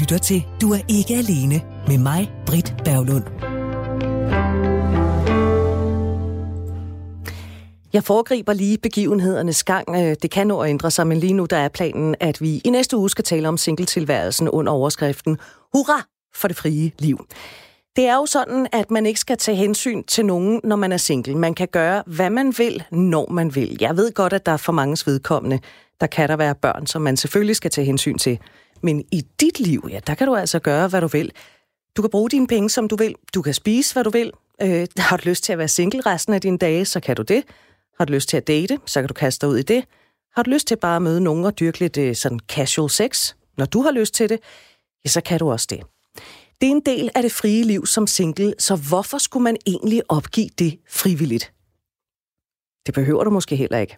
lytter til Du er ikke alene med mig, Britt Berglund. Jeg foregriber lige begivenhedernes gang. Øh, det kan nå at ændre sig, men lige nu der er planen, at vi i næste uge skal tale om singletilværelsen under overskriften Hurra for det frie liv. Det er jo sådan, at man ikke skal tage hensyn til nogen, når man er single. Man kan gøre, hvad man vil, når man vil. Jeg ved godt, at der er for mange vedkommende, der kan der være børn, som man selvfølgelig skal tage hensyn til. Men i dit liv, ja, der kan du altså gøre, hvad du vil. Du kan bruge dine penge, som du vil. Du kan spise, hvad du vil. Øh, har du lyst til at være single resten af dine dage, så kan du det. Har du lyst til at date, så kan du kaste dig ud i det. Har du lyst til bare at møde nogen og dyrke lidt øh, sådan casual sex, når du har lyst til det, ja, så kan du også det. Det er en del af det frie liv som single, så hvorfor skulle man egentlig opgive det frivilligt? Det behøver du måske heller ikke.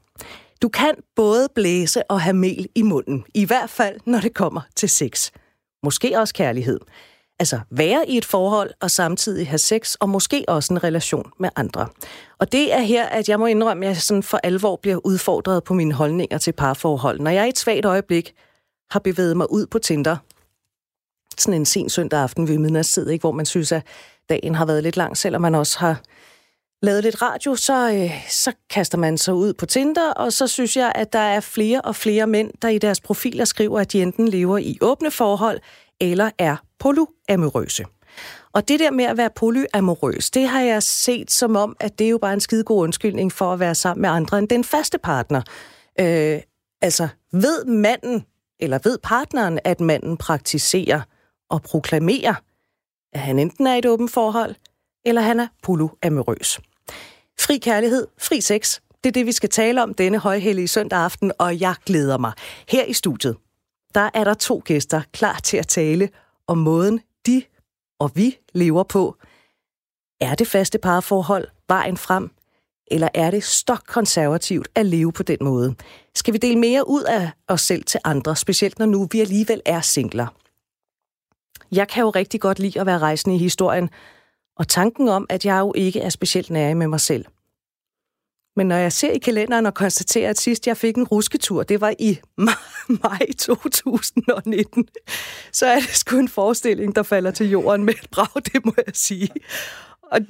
Du kan både blæse og have mel i munden, i hvert fald når det kommer til sex. Måske også kærlighed. Altså være i et forhold og samtidig have sex, og måske også en relation med andre. Og det er her, at jeg må indrømme, at jeg sådan for alvor bliver udfordret på mine holdninger til parforhold. Når jeg i et svagt øjeblik har bevæget mig ud på Tinder, sådan en sen søndag aften ved midnatstid, ikke, hvor man synes, at dagen har været lidt lang, selvom man også har lavet lidt radio, så, øh, så kaster man sig ud på Tinder, og så synes jeg, at der er flere og flere mænd, der i deres profiler skriver, at de enten lever i åbne forhold, eller er polyamorøse. Og det der med at være polyamorøs, det har jeg set som om, at det er jo bare en skide god undskyldning for at være sammen med andre end den faste partner. Øh, altså, ved manden, eller ved partneren, at manden praktiserer og proklamerer, at han enten er i et åbent forhold, eller han er polyamorøs. Fri kærlighed, fri sex, det er det, vi skal tale om denne højhellige søndag aften, og jeg glæder mig. Her i studiet, der er der to gæster klar til at tale om måden, de og vi lever på. Er det faste parforhold vejen frem, eller er det stok konservativt at leve på den måde? Skal vi dele mere ud af os selv til andre, specielt når nu vi alligevel er singler? Jeg kan jo rigtig godt lide at være rejsende i historien, og tanken om, at jeg jo ikke er specielt nær med mig selv. Men når jeg ser i kalenderen og konstaterer, at sidst jeg fik en rusketur, det var i maj 2019, så er det sgu en forestilling, der falder til jorden med et brag, det må jeg sige. Og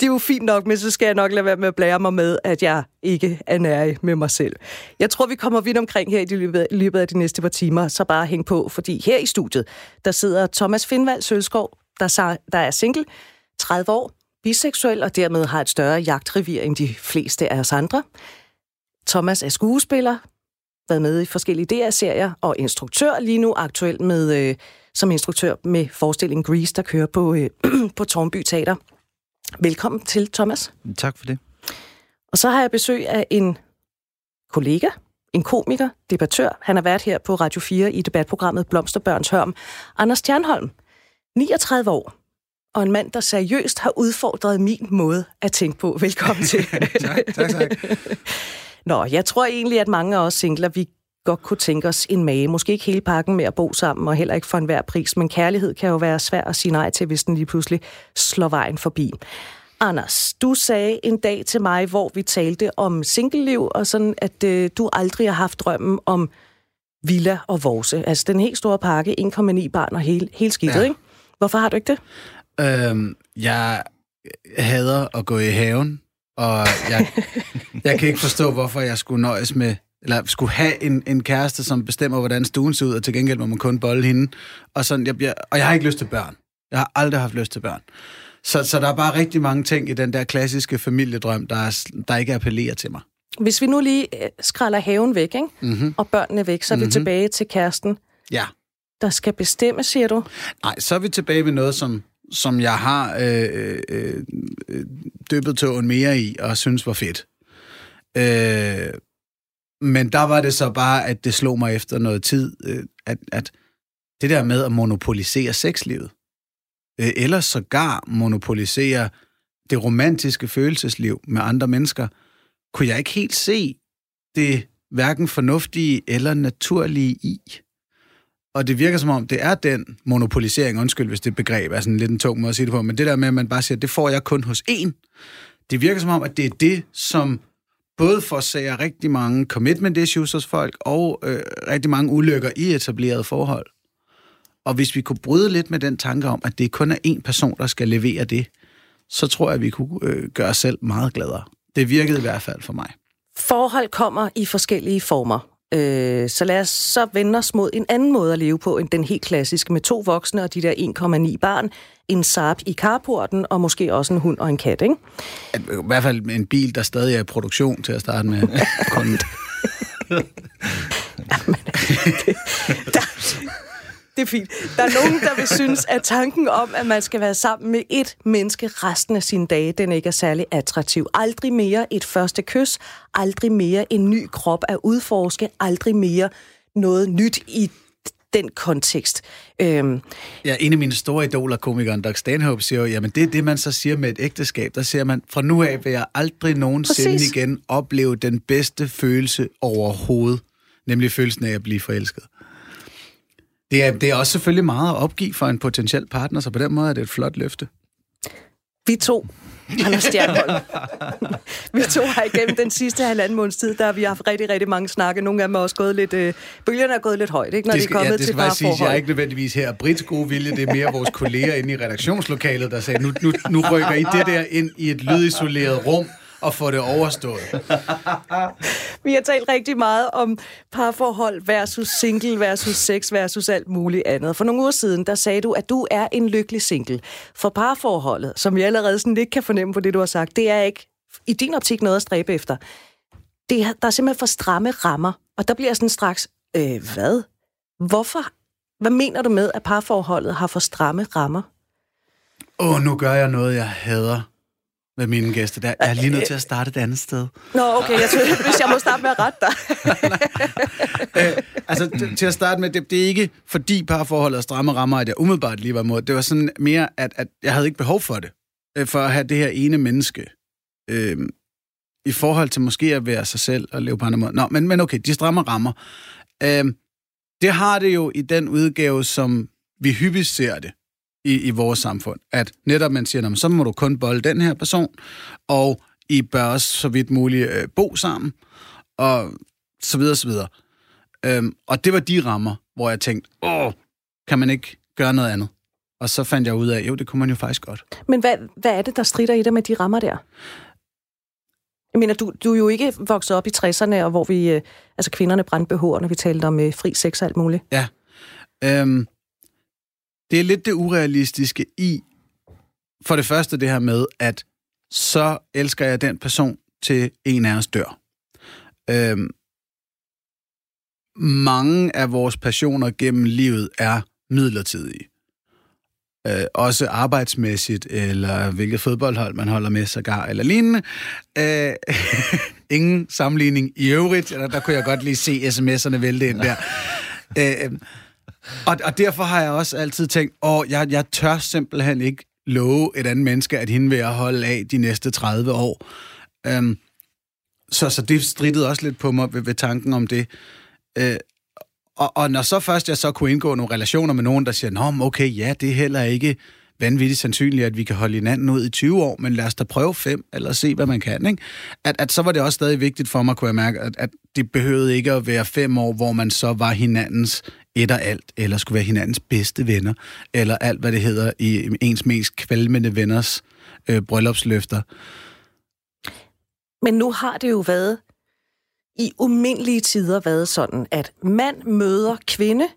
det er jo fint nok, men så skal jeg nok lade være med at blære mig med, at jeg ikke er nær med mig selv. Jeg tror, vi kommer vidt omkring her i løbet af de næste par timer, så bare hæng på, fordi her i studiet, der sidder Thomas Findvald Sølskov, der, der er single, 30 år, biseksuel og dermed har et større jagtrevir end de fleste af os andre. Thomas er skuespiller, været med i forskellige DR-serier og instruktør lige nu aktuelt med øh, som instruktør med forestillingen Grease, der kører på, øh, på Tornby Teater. Velkommen til, Thomas. Tak for det. Og så har jeg besøg af en kollega, en komiker, debattør. Han har været her på Radio 4 i debatprogrammet Blomsterbørns Hørm. Anders Stjernholm, 39 år, og en mand, der seriøst har udfordret min måde at tænke på. Velkommen til. tak, tak, tak. Nå, jeg tror egentlig, at mange af os singler, vi godt kunne tænke os en mage. Måske ikke hele pakken med at bo sammen, og heller ikke for enhver pris, men kærlighed kan jo være svær at sige nej til, hvis den lige pludselig slår vejen forbi. Anders, du sagde en dag til mig, hvor vi talte om singleliv, og sådan, at øh, du aldrig har haft drømmen om villa og vorse. Altså den helt store pakke, 1,9 barn og hele, hele skidtet, ja. ikke? Hvorfor har du ikke det? Øhm, jeg hader at gå i haven, og jeg, jeg kan ikke forstå, hvorfor jeg skulle nøjes med, eller skulle have en, en kæreste, som bestemmer, hvordan stuen ser ud, og til gengæld må man kun bolde hende. Og, sådan, jeg bliver, og jeg har ikke lyst til børn. Jeg har aldrig haft lyst til børn. Så, så der er bare rigtig mange ting i den der klassiske familiedrøm, der, er, der ikke appellerer til mig. Hvis vi nu lige øh, skræller haven væk, ikke? Mm-hmm. og børnene væk, så er vi mm-hmm. tilbage til kæresten. Ja. Der skal bestemme, siger du? Nej, så er vi tilbage ved noget, som, som jeg har øh, øh, øh, dyppet tåen mere i, og synes var fedt. Øh, men der var det så bare, at det slog mig efter noget tid, øh, at, at det der med at monopolisere sexlivet, øh, eller sågar monopolisere det romantiske følelsesliv med andre mennesker, kunne jeg ikke helt se det hverken fornuftige eller naturlige i. Og det virker som om, det er den monopolisering, undskyld hvis det begreb er sådan lidt en tung måde at sige det på, men det der med, at man bare siger, det får jeg kun hos én, det virker som om, at det er det, som både forsager rigtig mange commitment issues hos folk, og øh, rigtig mange ulykker i etablerede forhold. Og hvis vi kunne bryde lidt med den tanke om, at det kun er én person, der skal levere det, så tror jeg, at vi kunne øh, gøre os selv meget gladere. Det virkede i hvert fald for mig. Forhold kommer i forskellige former. Øh, så lad os så vende os mod en anden måde at leve på end den helt klassiske med to voksne og de der 1,9 barn, en Saab i carporten og måske også en hund og en kat, ikke? I hvert fald en bil, der stadig er i produktion til at starte med. Jamen, det, der, det er fint. Der er nogen, der vil synes, at tanken om, at man skal være sammen med et menneske resten af sine dage, den ikke er særlig attraktiv. Aldrig mere et første kys, aldrig mere en ny krop at udforske, aldrig mere noget nyt i den kontekst. Øhm. Ja, en af mine store idoler, komikeren Doug Stanhope, siger jo, jamen det er det, man så siger med et ægteskab. Der siger man, fra nu af vil jeg aldrig nogensinde Præcis. igen opleve den bedste følelse overhovedet, nemlig følelsen af at blive forelsket. Det er, det er også selvfølgelig meget at opgive for en potentiel partner, så på den måde er det et flot løfte. Vi to, Anders Stjernholm. vi to har igennem den sidste halvanden måneds tid, der har vi haft rigtig, rigtig mange snakke. Nogle af dem er også gået lidt... Øh, bølgerne er gået lidt højt, ikke, når det skal, de er kommet ja, det til bare sige, Jeg er ikke nødvendigvis her Brits gode vilje, det er mere vores kolleger inde i redaktionslokalet, der sagde, nu, nu, nu rykker I det der ind i et lydisoleret rum, og få det overstået. Vi har talt rigtig meget om parforhold versus single versus sex versus alt muligt andet. For nogle uger siden, der sagde du, at du er en lykkelig single. For parforholdet, som vi allerede sådan lidt kan fornemme på det, du har sagt, det er ikke i din optik noget at stræbe efter. Det er, der er simpelthen for stramme rammer. Og der bliver sådan straks, øh, hvad? Hvorfor? Hvad mener du med, at parforholdet har for stramme rammer? Åh, oh, nu gør jeg noget, jeg hader med mine gæster der. Jeg er lige nødt til at starte et andet sted. Nå, okay, jeg tror, hvis jeg må starte med at rette dig. øh, altså, til at starte med, det, det er ikke fordi parforholdet er stramme rammer, at jeg umiddelbart lige var imod. Det var sådan mere, at, at jeg havde ikke behov for det. Øh, for at have det her ene menneske. Øh, I forhold til måske at være sig selv og leve på andre måder. Nå, men, men okay, de stramme rammer. Øh, det har det jo i den udgave, som vi hyppigt ser det i, i vores samfund. At netop man siger, så må du kun bolde den her person, og I bør også så vidt muligt øh, bo sammen, og så videre, så videre. Øhm, og det var de rammer, hvor jeg tænkte, åh, kan man ikke gøre noget andet? Og så fandt jeg ud af, jo, det kunne man jo faktisk godt. Men hvad, hvad er det, der strider i dig med de rammer der? Jeg mener, du, du er jo ikke vokset op i 60'erne, og hvor vi, øh, altså kvinderne brændte BH'er, når vi talte om øh, fri sex og alt muligt. Ja. Øhm, det er lidt det urealistiske i, for det første det her med, at så elsker jeg den person til en af os dør. Øhm, mange af vores passioner gennem livet er midlertidige. Øh, også arbejdsmæssigt, eller hvilket fodboldhold man holder med, sågar, eller lignende. Øh, ingen sammenligning i øvrigt. Der, der kunne jeg godt lige se sms'erne vælte ind der. Øh, og, og derfor har jeg også altid tænkt, åh, jeg, jeg tør simpelthen ikke love et andet menneske, at hende vil holde af de næste 30 år. Øhm, så, så det strittede også lidt på mig ved, ved tanken om det. Øh, og, og når så først jeg så kunne indgå nogle relationer med nogen, der siger, nå, okay, ja, det er heller ikke vanvittigt sandsynligt, at vi kan holde hinanden ud i 20 år, men lad os da prøve fem, eller se, hvad man kan. Ikke? At, at så var det også stadig vigtigt for mig, kunne jeg mærke, at, at det behøvede ikke at være fem år, hvor man så var hinandens et og alt, eller skulle være hinandens bedste venner, eller alt, hvad det hedder i ens mest kvalmende venners øh, bryllupsløfter. Men nu har det jo været i umindelige tider været sådan, at mand møder kvinde,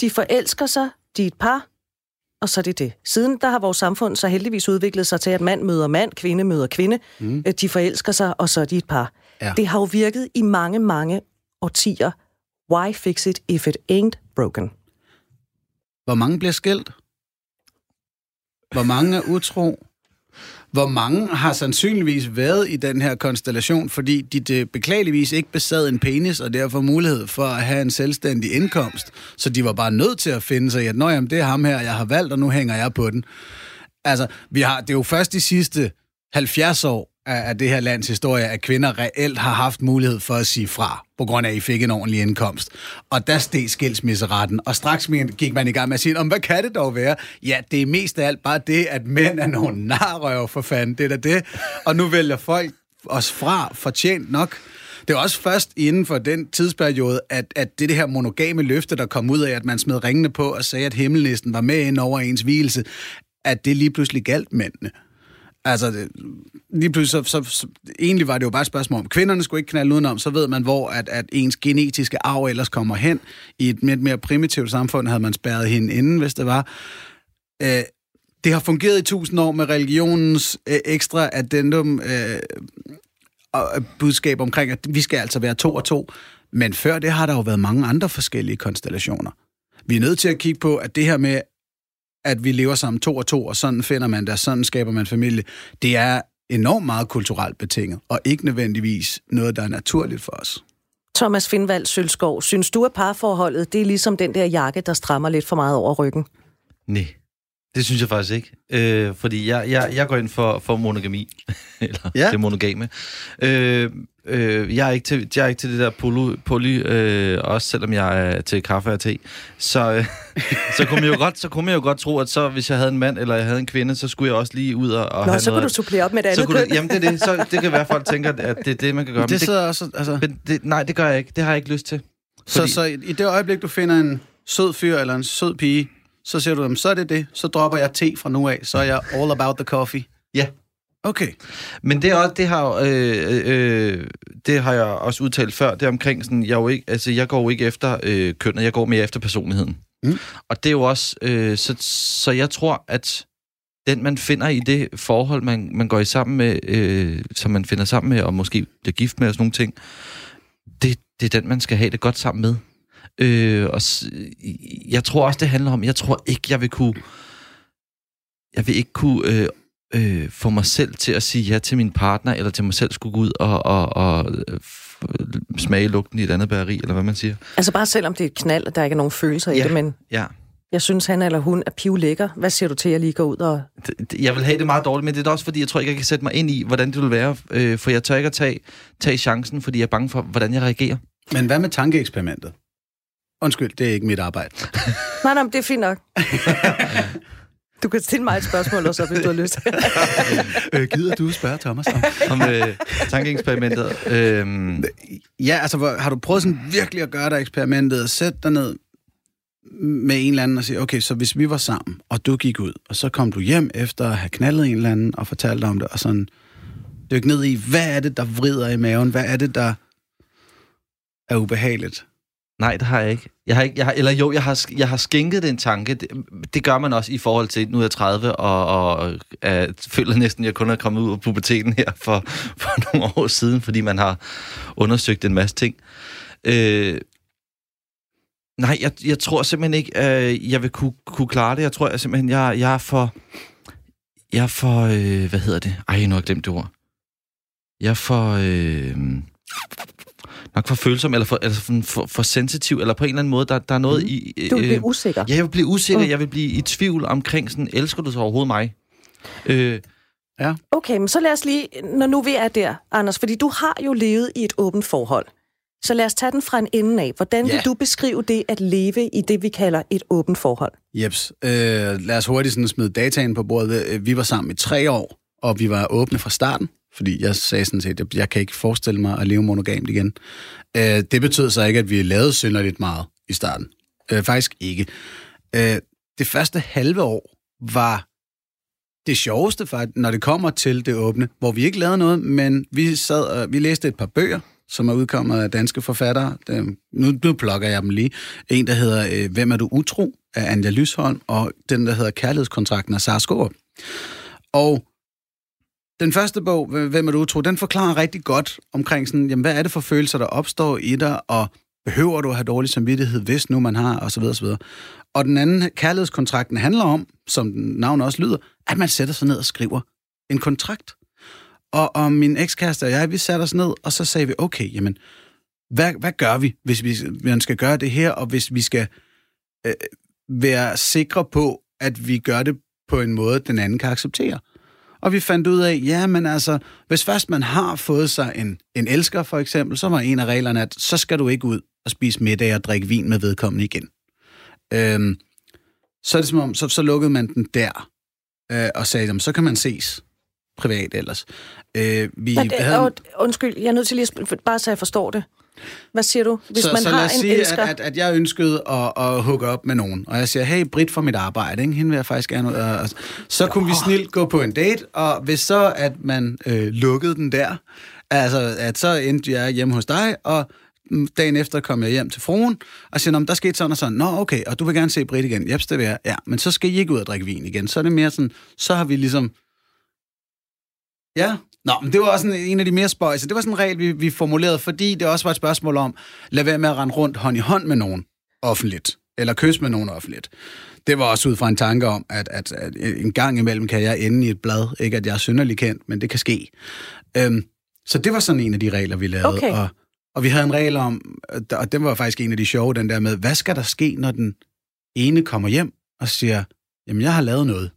de forelsker sig, de er et par, og så er det det. Siden der har vores samfund så heldigvis udviklet sig til, at mand møder mand, kvinde møder kvinde, mm. de forelsker sig, og så er de et par. Ja. Det har jo virket i mange, mange årtier. Why fix it if it ain't broken? Hvor mange bliver skilt? Hvor mange er utro? Hvor mange har sandsynligvis været i den her konstellation, fordi de det beklageligvis ikke besad en penis, og derfor mulighed for at have en selvstændig indkomst. Så de var bare nødt til at finde sig i, at jamen, det er ham her, jeg har valgt, og nu hænger jeg på den. Altså, vi har, det er jo først de sidste 70 år, af det her lands historie, at kvinder reelt har haft mulighed for at sige fra, på grund af, at I fik en ordentlig indkomst. Og der steg skilsmisseretten, og straks gik man i gang med at sige, om hvad kan det dog være? Ja, det er mest af alt bare det, at mænd er nogle narrøver for fanden, det er da det. Og nu vælger folk os fra, fortjent nok. Det er også først inden for den tidsperiode, at, at det, det her monogame løfte, der kom ud af, at man smed ringene på og sagde, at himmelnisten var med ind over ens hvilelse, at det lige pludselig galt mændene. Altså, det, lige pludselig, så, så, så, egentlig var det jo bare et spørgsmål om, kvinderne skulle ikke knalde udenom, så ved man, hvor at, at ens genetiske arv ellers kommer hen. I et lidt mere primitivt samfund havde man spærret hende inden, hvis det var. Øh, det har fungeret i tusind år med religionens øh, ekstra addendum øh, og øh, budskab omkring, at vi skal altså være to og to. Men før det har der jo været mange andre forskellige konstellationer. Vi er nødt til at kigge på, at det her med, at vi lever sammen to og to, og sådan finder man der, sådan skaber man familie, det er enormt meget kulturelt betinget, og ikke nødvendigvis noget, der er naturligt for os. Thomas Findvald Sølskov, synes du, at parforholdet det er ligesom den der jakke, der strammer lidt for meget over ryggen? Nej, det synes jeg faktisk ikke. Øh, fordi jeg, jeg, jeg går ind for, for monogami, eller ja. det monogame. Øh, øh, jeg, er ikke til, jeg er ikke til det der poly, poly øh, også selvom jeg er til kaffe og te. Så, øh, så, kunne man jo godt, så kunne man jo godt tro, at så, hvis jeg havde en mand, eller jeg havde en kvinde, så skulle jeg også lige ud og, og Nå, have så noget... kunne du supplere op med et andet så kunne køn. det, Jamen, det er det. Så, det kan være, at folk tænker, at det er det, man kan gøre. Men det sidder også... Altså... Men det, nej, det gør jeg ikke. Det har jeg ikke lyst til. Fordi... Så, så i det øjeblik, du finder en sød fyr eller en sød pige, så siger du dem, så er det det. Så dropper jeg te fra nu af, så er jeg all about the coffee. Ja. Okay. Men det, er også, det, har, øh, øh, det har jeg også udtalt før, det er omkring sådan, jeg, jo ikke, altså, jeg går jo ikke efter øh, kønnet, jeg går mere efter personligheden. Mm. Og det er jo også, øh, så, så jeg tror, at den, man finder i det forhold, man, man går i sammen med, øh, som man finder sammen med, og måske bliver gift med og sådan nogle ting, det, det er den, man skal have det godt sammen med. Øh, og s- jeg tror også, det handler om, jeg tror ikke, jeg vil kunne, jeg vil ikke kunne øh, øh, få mig selv til at sige ja til min partner, eller til mig selv skulle gå ud og, og, og øh, smage lugten i et andet bageri, eller hvad man siger. Altså bare selvom det er et knald, og der ikke er nogen følelser i Ja. det, men Ja. jeg synes, han eller hun er pivlækker. Hvad siger du til, at jeg lige går ud og... Jeg vil have det meget dårligt, men det er også fordi, jeg tror ikke, jeg kan sætte mig ind i, hvordan det vil være, øh, for jeg tør ikke at tage, tage chancen, fordi jeg er bange for, hvordan jeg reagerer. Men hvad med tankeeksperimentet? Undskyld, det er ikke mit arbejde. Nej, nej, men det er fint nok. Du kan stille mig et spørgsmål også, hvis du har lyst. øh, gider du spørge Thomas om? Om øh, tankeeksperimentet. Øh, Ja, altså hvor, har du prøvet sådan virkelig at gøre dig eksperimentet og sætte dig ned med en eller anden og sige, okay, så hvis vi var sammen, og du gik ud, og så kom du hjem efter at have knaldet en eller anden og fortalt om det, og sådan dyk ned i, hvad er det, der vrider i maven? Hvad er det, der er ubehageligt? Nej, det har jeg ikke. Jeg har ikke jeg har, eller jo, jeg har, jeg har skænket den tanke. Det, det gør man også i forhold til, nu er jeg 30, og, og jeg føler næsten, at jeg kun er kommet ud af puberteten her for, for nogle år siden, fordi man har undersøgt en masse ting. Øh, nej, jeg, jeg tror simpelthen ikke, at jeg vil kunne, kunne klare det. Jeg tror jeg simpelthen, jeg, jeg er for... Jeg er for... Øh, hvad hedder det? Ej, nu har jeg glemt det ord. Jeg er for... Øh, nok for følsom, eller for, eller for, for, for sensitiv, eller på en eller anden måde, der, der er noget Mhm. i... Øh, Du bliver usikker. Ja, jeg vil blive usikker, Mm. jeg vil blive i tvivl omkring sådan, elsker du så overhovedet mig? Øh, Okay, men så lad os lige, når nu vi er der, Anders, fordi du har jo levet i et åbent forhold. Så lad os tage den fra en ende af. Hvordan vil Ja. du beskrive det at leve i det, vi kalder et åbent forhold? Jeps. Øh, lad os hurtigt sådan smide dataen på bordet. Øh, Vi var sammen i tre år, og vi var åbne fra starten, fordi jeg sagde sådan set, at jeg kan ikke forestille mig at leve monogamt igen. Øh, det betød så ikke, at vi lavede synderligt meget i starten. Øh, faktisk ikke. Øh, det første halve år var det sjoveste, faktisk, når det kommer til det åbne, hvor vi ikke lavede noget, men vi sad og vi læste et par bøger, som er udkommet af danske forfattere. Det, nu, nu plukker jeg dem lige. En, der hedder øh, Hvem er du utro? af Anja Lysholm, og den, der hedder Kærlighedskontrakten af Sara Og den første bog, Hvem er du utro, den forklarer rigtig godt omkring sådan, jamen, hvad er det for følelser, der opstår i dig, og behøver du at have dårlig samvittighed, hvis nu man har, og så videre, og så videre. Og den anden, kærlighedskontrakten, handler om, som navnet også lyder, at man sætter sig ned og skriver en kontrakt. Og, og min ekskæreste og jeg, vi satte os ned, og så sagde vi, okay, jamen, hvad, hvad gør vi, hvis vi, man skal gøre det her, og hvis vi skal øh, være sikre på, at vi gør det på en måde, den anden kan acceptere. Og vi fandt ud af, ja, men altså, hvis først man har fået sig en, en elsker, for eksempel, så var en af reglerne, at så skal du ikke ud og spise middag og drikke vin med vedkommende igen. Øhm, så er det som om, så, så lukkede man den der, øh, og sagde, jamen, så kan man ses privat ellers. Øh, vi det, havde, og, undskyld, jeg er nødt til lige at bare så jeg forstår det. Hvad siger du? Hvis så, man så har lad os en sige, elsker... at, at, at jeg ønskede at, at hooke op med nogen, og jeg siger, hey, Britt fra mit arbejde, ikke? hende vil jeg faktisk gerne ud. Og, så kunne vi snilt gå på en date, og hvis så, at man øh, lukkede den der, altså, at så endte jeg hjemme hos dig, og dagen efter kom jeg hjem til fruen, og siger, "Nå, men der skete sådan og sådan. Nå, okay, og du vil gerne se Britt igen. Jeps, det vil jeg. Ja, men så skal I ikke ud og drikke vin igen. Så er det mere sådan, så har vi ligesom... Ja, Nå, men det var også en, en af de mere spøjse. Det var sådan en regel, vi, vi formulerede, fordi det også var et spørgsmål om, lad være med at rende rundt hånd i hånd med nogen offentligt, eller kysse med nogen offentligt. Det var også ud fra en tanke om, at, at, at en gang imellem kan jeg ende i et blad. Ikke at jeg er synderlig kendt, men det kan ske. Øhm, så det var sådan en af de regler, vi lavede. Okay. Og, og vi havde en regel om, og det var faktisk en af de sjove, den der med, hvad skal der ske, når den ene kommer hjem og siger, jamen jeg har lavet noget.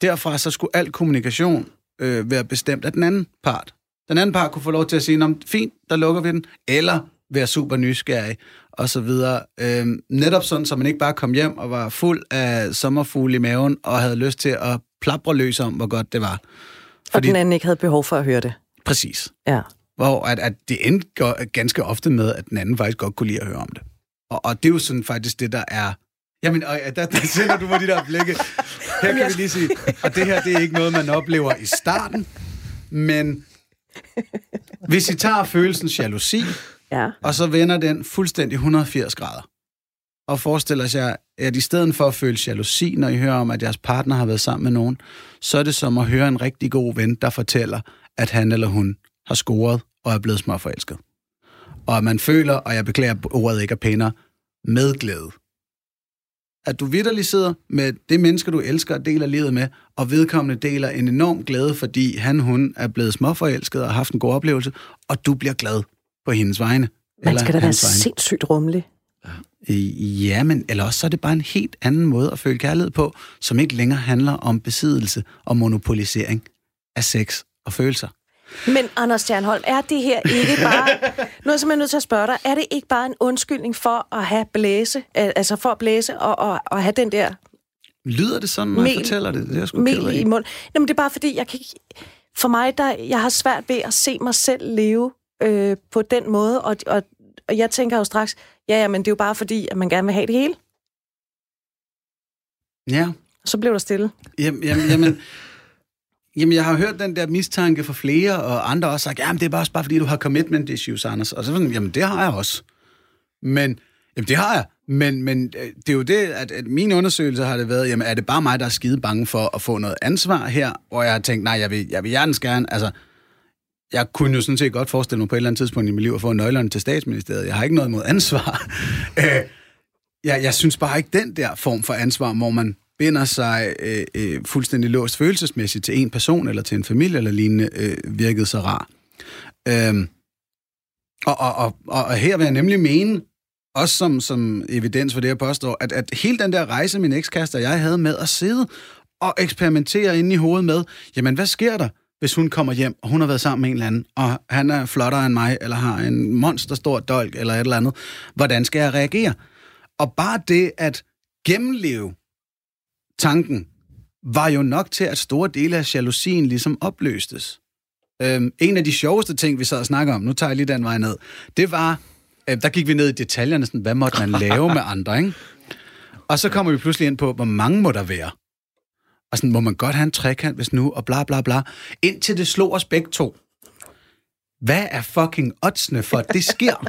Derfra så skulle al kommunikation øh, være bestemt af den anden part. Den anden part kunne få lov til at sige, "Nå, men fint, der lukker vi den, eller være super nysgerrig, og så videre. Øh, netop sådan, så man ikke bare kom hjem og var fuld af sommerfugle i maven, og havde lyst til at plapre løs om, hvor godt det var. Og den anden ikke havde behov for at høre det. Præcis. Ja. Hvor at, at det endte ganske ofte med, at den anden faktisk godt kunne lide at høre om det. Og, og det er jo sådan faktisk det, der er... Jamen, og, der, der sender du mig de der blikke. Her kan vi lige sige, og det her, det er ikke noget, man oplever i starten, men hvis I tager følelsen jalousi, Ja. og så vender den fuldstændig 180 grader, og forestiller sig, at i stedet for at føle jalousi, når I hører om, at jeres partner har været sammen med nogen, så er det som at høre en rigtig god ven, der fortæller, at han eller hun har scoret og er blevet småforelsket. Og at man føler, og jeg beklager, ordet ikke er pænere, med glæde. At du vidderligt sidder med det menneske, du elsker og deler livet med, og vedkommende deler en enorm glæde, fordi han, hun er blevet småforelsket og har haft en god oplevelse, og du bliver glad på hendes vegne. Man skal da være vegne. sindssygt rummelig. Øh, Ja, men eller også så er det bare en helt anden måde at føle kærlighed på, som ikke længere handler om besiddelse og monopolisering af sex og følelser. Men Anders Stjernholm, er det her ikke bare... Noget, som jeg er nødt til at spørge dig. Er det ikke bare en undskyldning for at have blæse, altså for at blæse og, og, og have den der Lyder det sådan, når jeg Mel- fortæller det? Det er jeg sgu mel i munden? Jamen, det er bare fordi, jeg kan ikke... For mig, der, jeg har svært ved at se mig selv leve øh, på den måde, og, og, og jeg tænker jo straks, ja, ja, men det er jo bare fordi, at man gerne vil have det hele. Ja, Så blev der stille. jamen, jamen, jamen, jamen, jeg har hørt den der mistanke fra flere, og andre også sagt, jamen det er bare også bare fordi, du har commitment issues, Anders. Og så sådan, jamen det har jeg også. Men, jamen det har jeg. Men, men øh, det er jo det, at, at min undersøgelse har det været, jamen er det bare mig, der er skide bange for at få noget ansvar her? Og jeg har tænkt, nej, jeg vil, jeg vil hjertens gerne, altså, jeg kunne jo sådan set godt forestille mig på et eller andet tidspunkt i mit liv at få nøglerne til statsministeriet. Jeg har ikke noget mod ansvar. Øh, jeg, jeg synes bare ikke, den der form for ansvar, hvor man binder sig øh, øh, fuldstændig låst følelsesmæssigt til en person eller til en familie eller lignende, øh, virkede så rar. Øhm, og, og, og, og her vil jeg nemlig mene, også som, som evidens for det, jeg påstår, at, at hele den der rejse, min ekskæreste og jeg havde med at sidde og eksperimentere inde i hovedet med, jamen hvad sker der, hvis hun kommer hjem, og hun har været sammen med en eller anden, og han er flottere end mig, eller har en monsterstor dolk, eller et eller andet. Hvordan skal jeg reagere? Og bare det at gennemleve tanken, var jo nok til, at store dele af jalousien ligesom opløstes. Øhm, en af de sjoveste ting, vi sad og snakker om, nu tager jeg lige den vej ned, det var, øh, der gik vi ned i detaljerne, sådan, hvad måtte man lave med andre, ikke? Og så kommer vi pludselig ind på, hvor mange må der være? Og sådan, må man godt have en trekant, hvis nu, og bla bla bla. Indtil det slog os begge to. Hvad er fucking oddsene for, at det sker?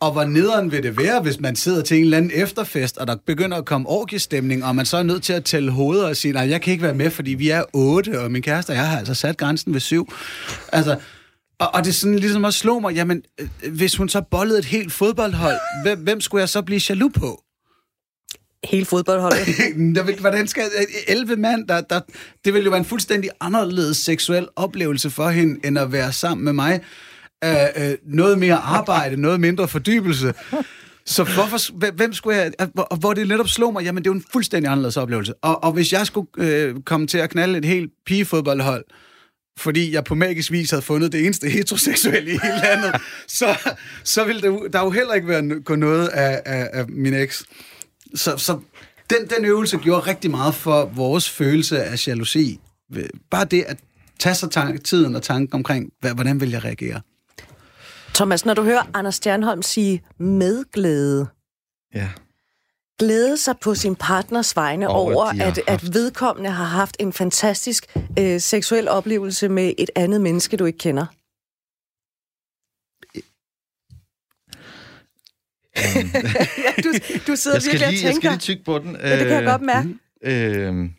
Og hvor nederen vil det være, hvis man sidder til en eller anden efterfest, og der begynder at komme orgiestemning, og man så er nødt til at tælle hoveder og sige, nej, jeg kan ikke være med, fordi vi er otte, og min kæreste og jeg har altså sat grænsen ved syv. Altså, og, og det er sådan ligesom at slå mig, jamen, øh, hvis hun så bollede et helt fodboldhold, hvem, hvem skulle jeg så blive jaloux på? Hele fodboldholdet. Hvordan skal 11 mand, der, der, det vil jo være en fuldstændig anderledes seksuel oplevelse for hende, end at være sammen med mig af øh, noget mere arbejde, noget mindre fordybelse. Så hvorfor, hvem- skulle jeg... at- Hvor, hvor det netop slog mig, jamen det er jo en fuldstændig anderledes oplevelse. Og, og hvis jeg skulle øh, komme til at knalde et helt pigefodboldhold, fordi jeg på magisk vis havde fundet det eneste heteroseksuelle i hele landet, så, så ville det, der jo heller ikke være gå noget af, af, af min eks. Så, så den, den øvelse gjorde rigtig meget for vores følelse af jalousi. Bare det, at tage sig tank, tiden og tanken omkring, hvordan vil jeg reagere? Thomas, når du hører Anders Stjernholm sige medglæde, Ja. glæde sig på sin partners vegne Over, over, at har at, haft- vedkommende har haft en fantastisk øh, seksuel oplevelse med et andet menneske, du ikke kender. ja, du, du sidder Jeg virkelig lige, og jeg skal tænker. lige tykke på den. Ja, det kan jeg godt mærke. Øh,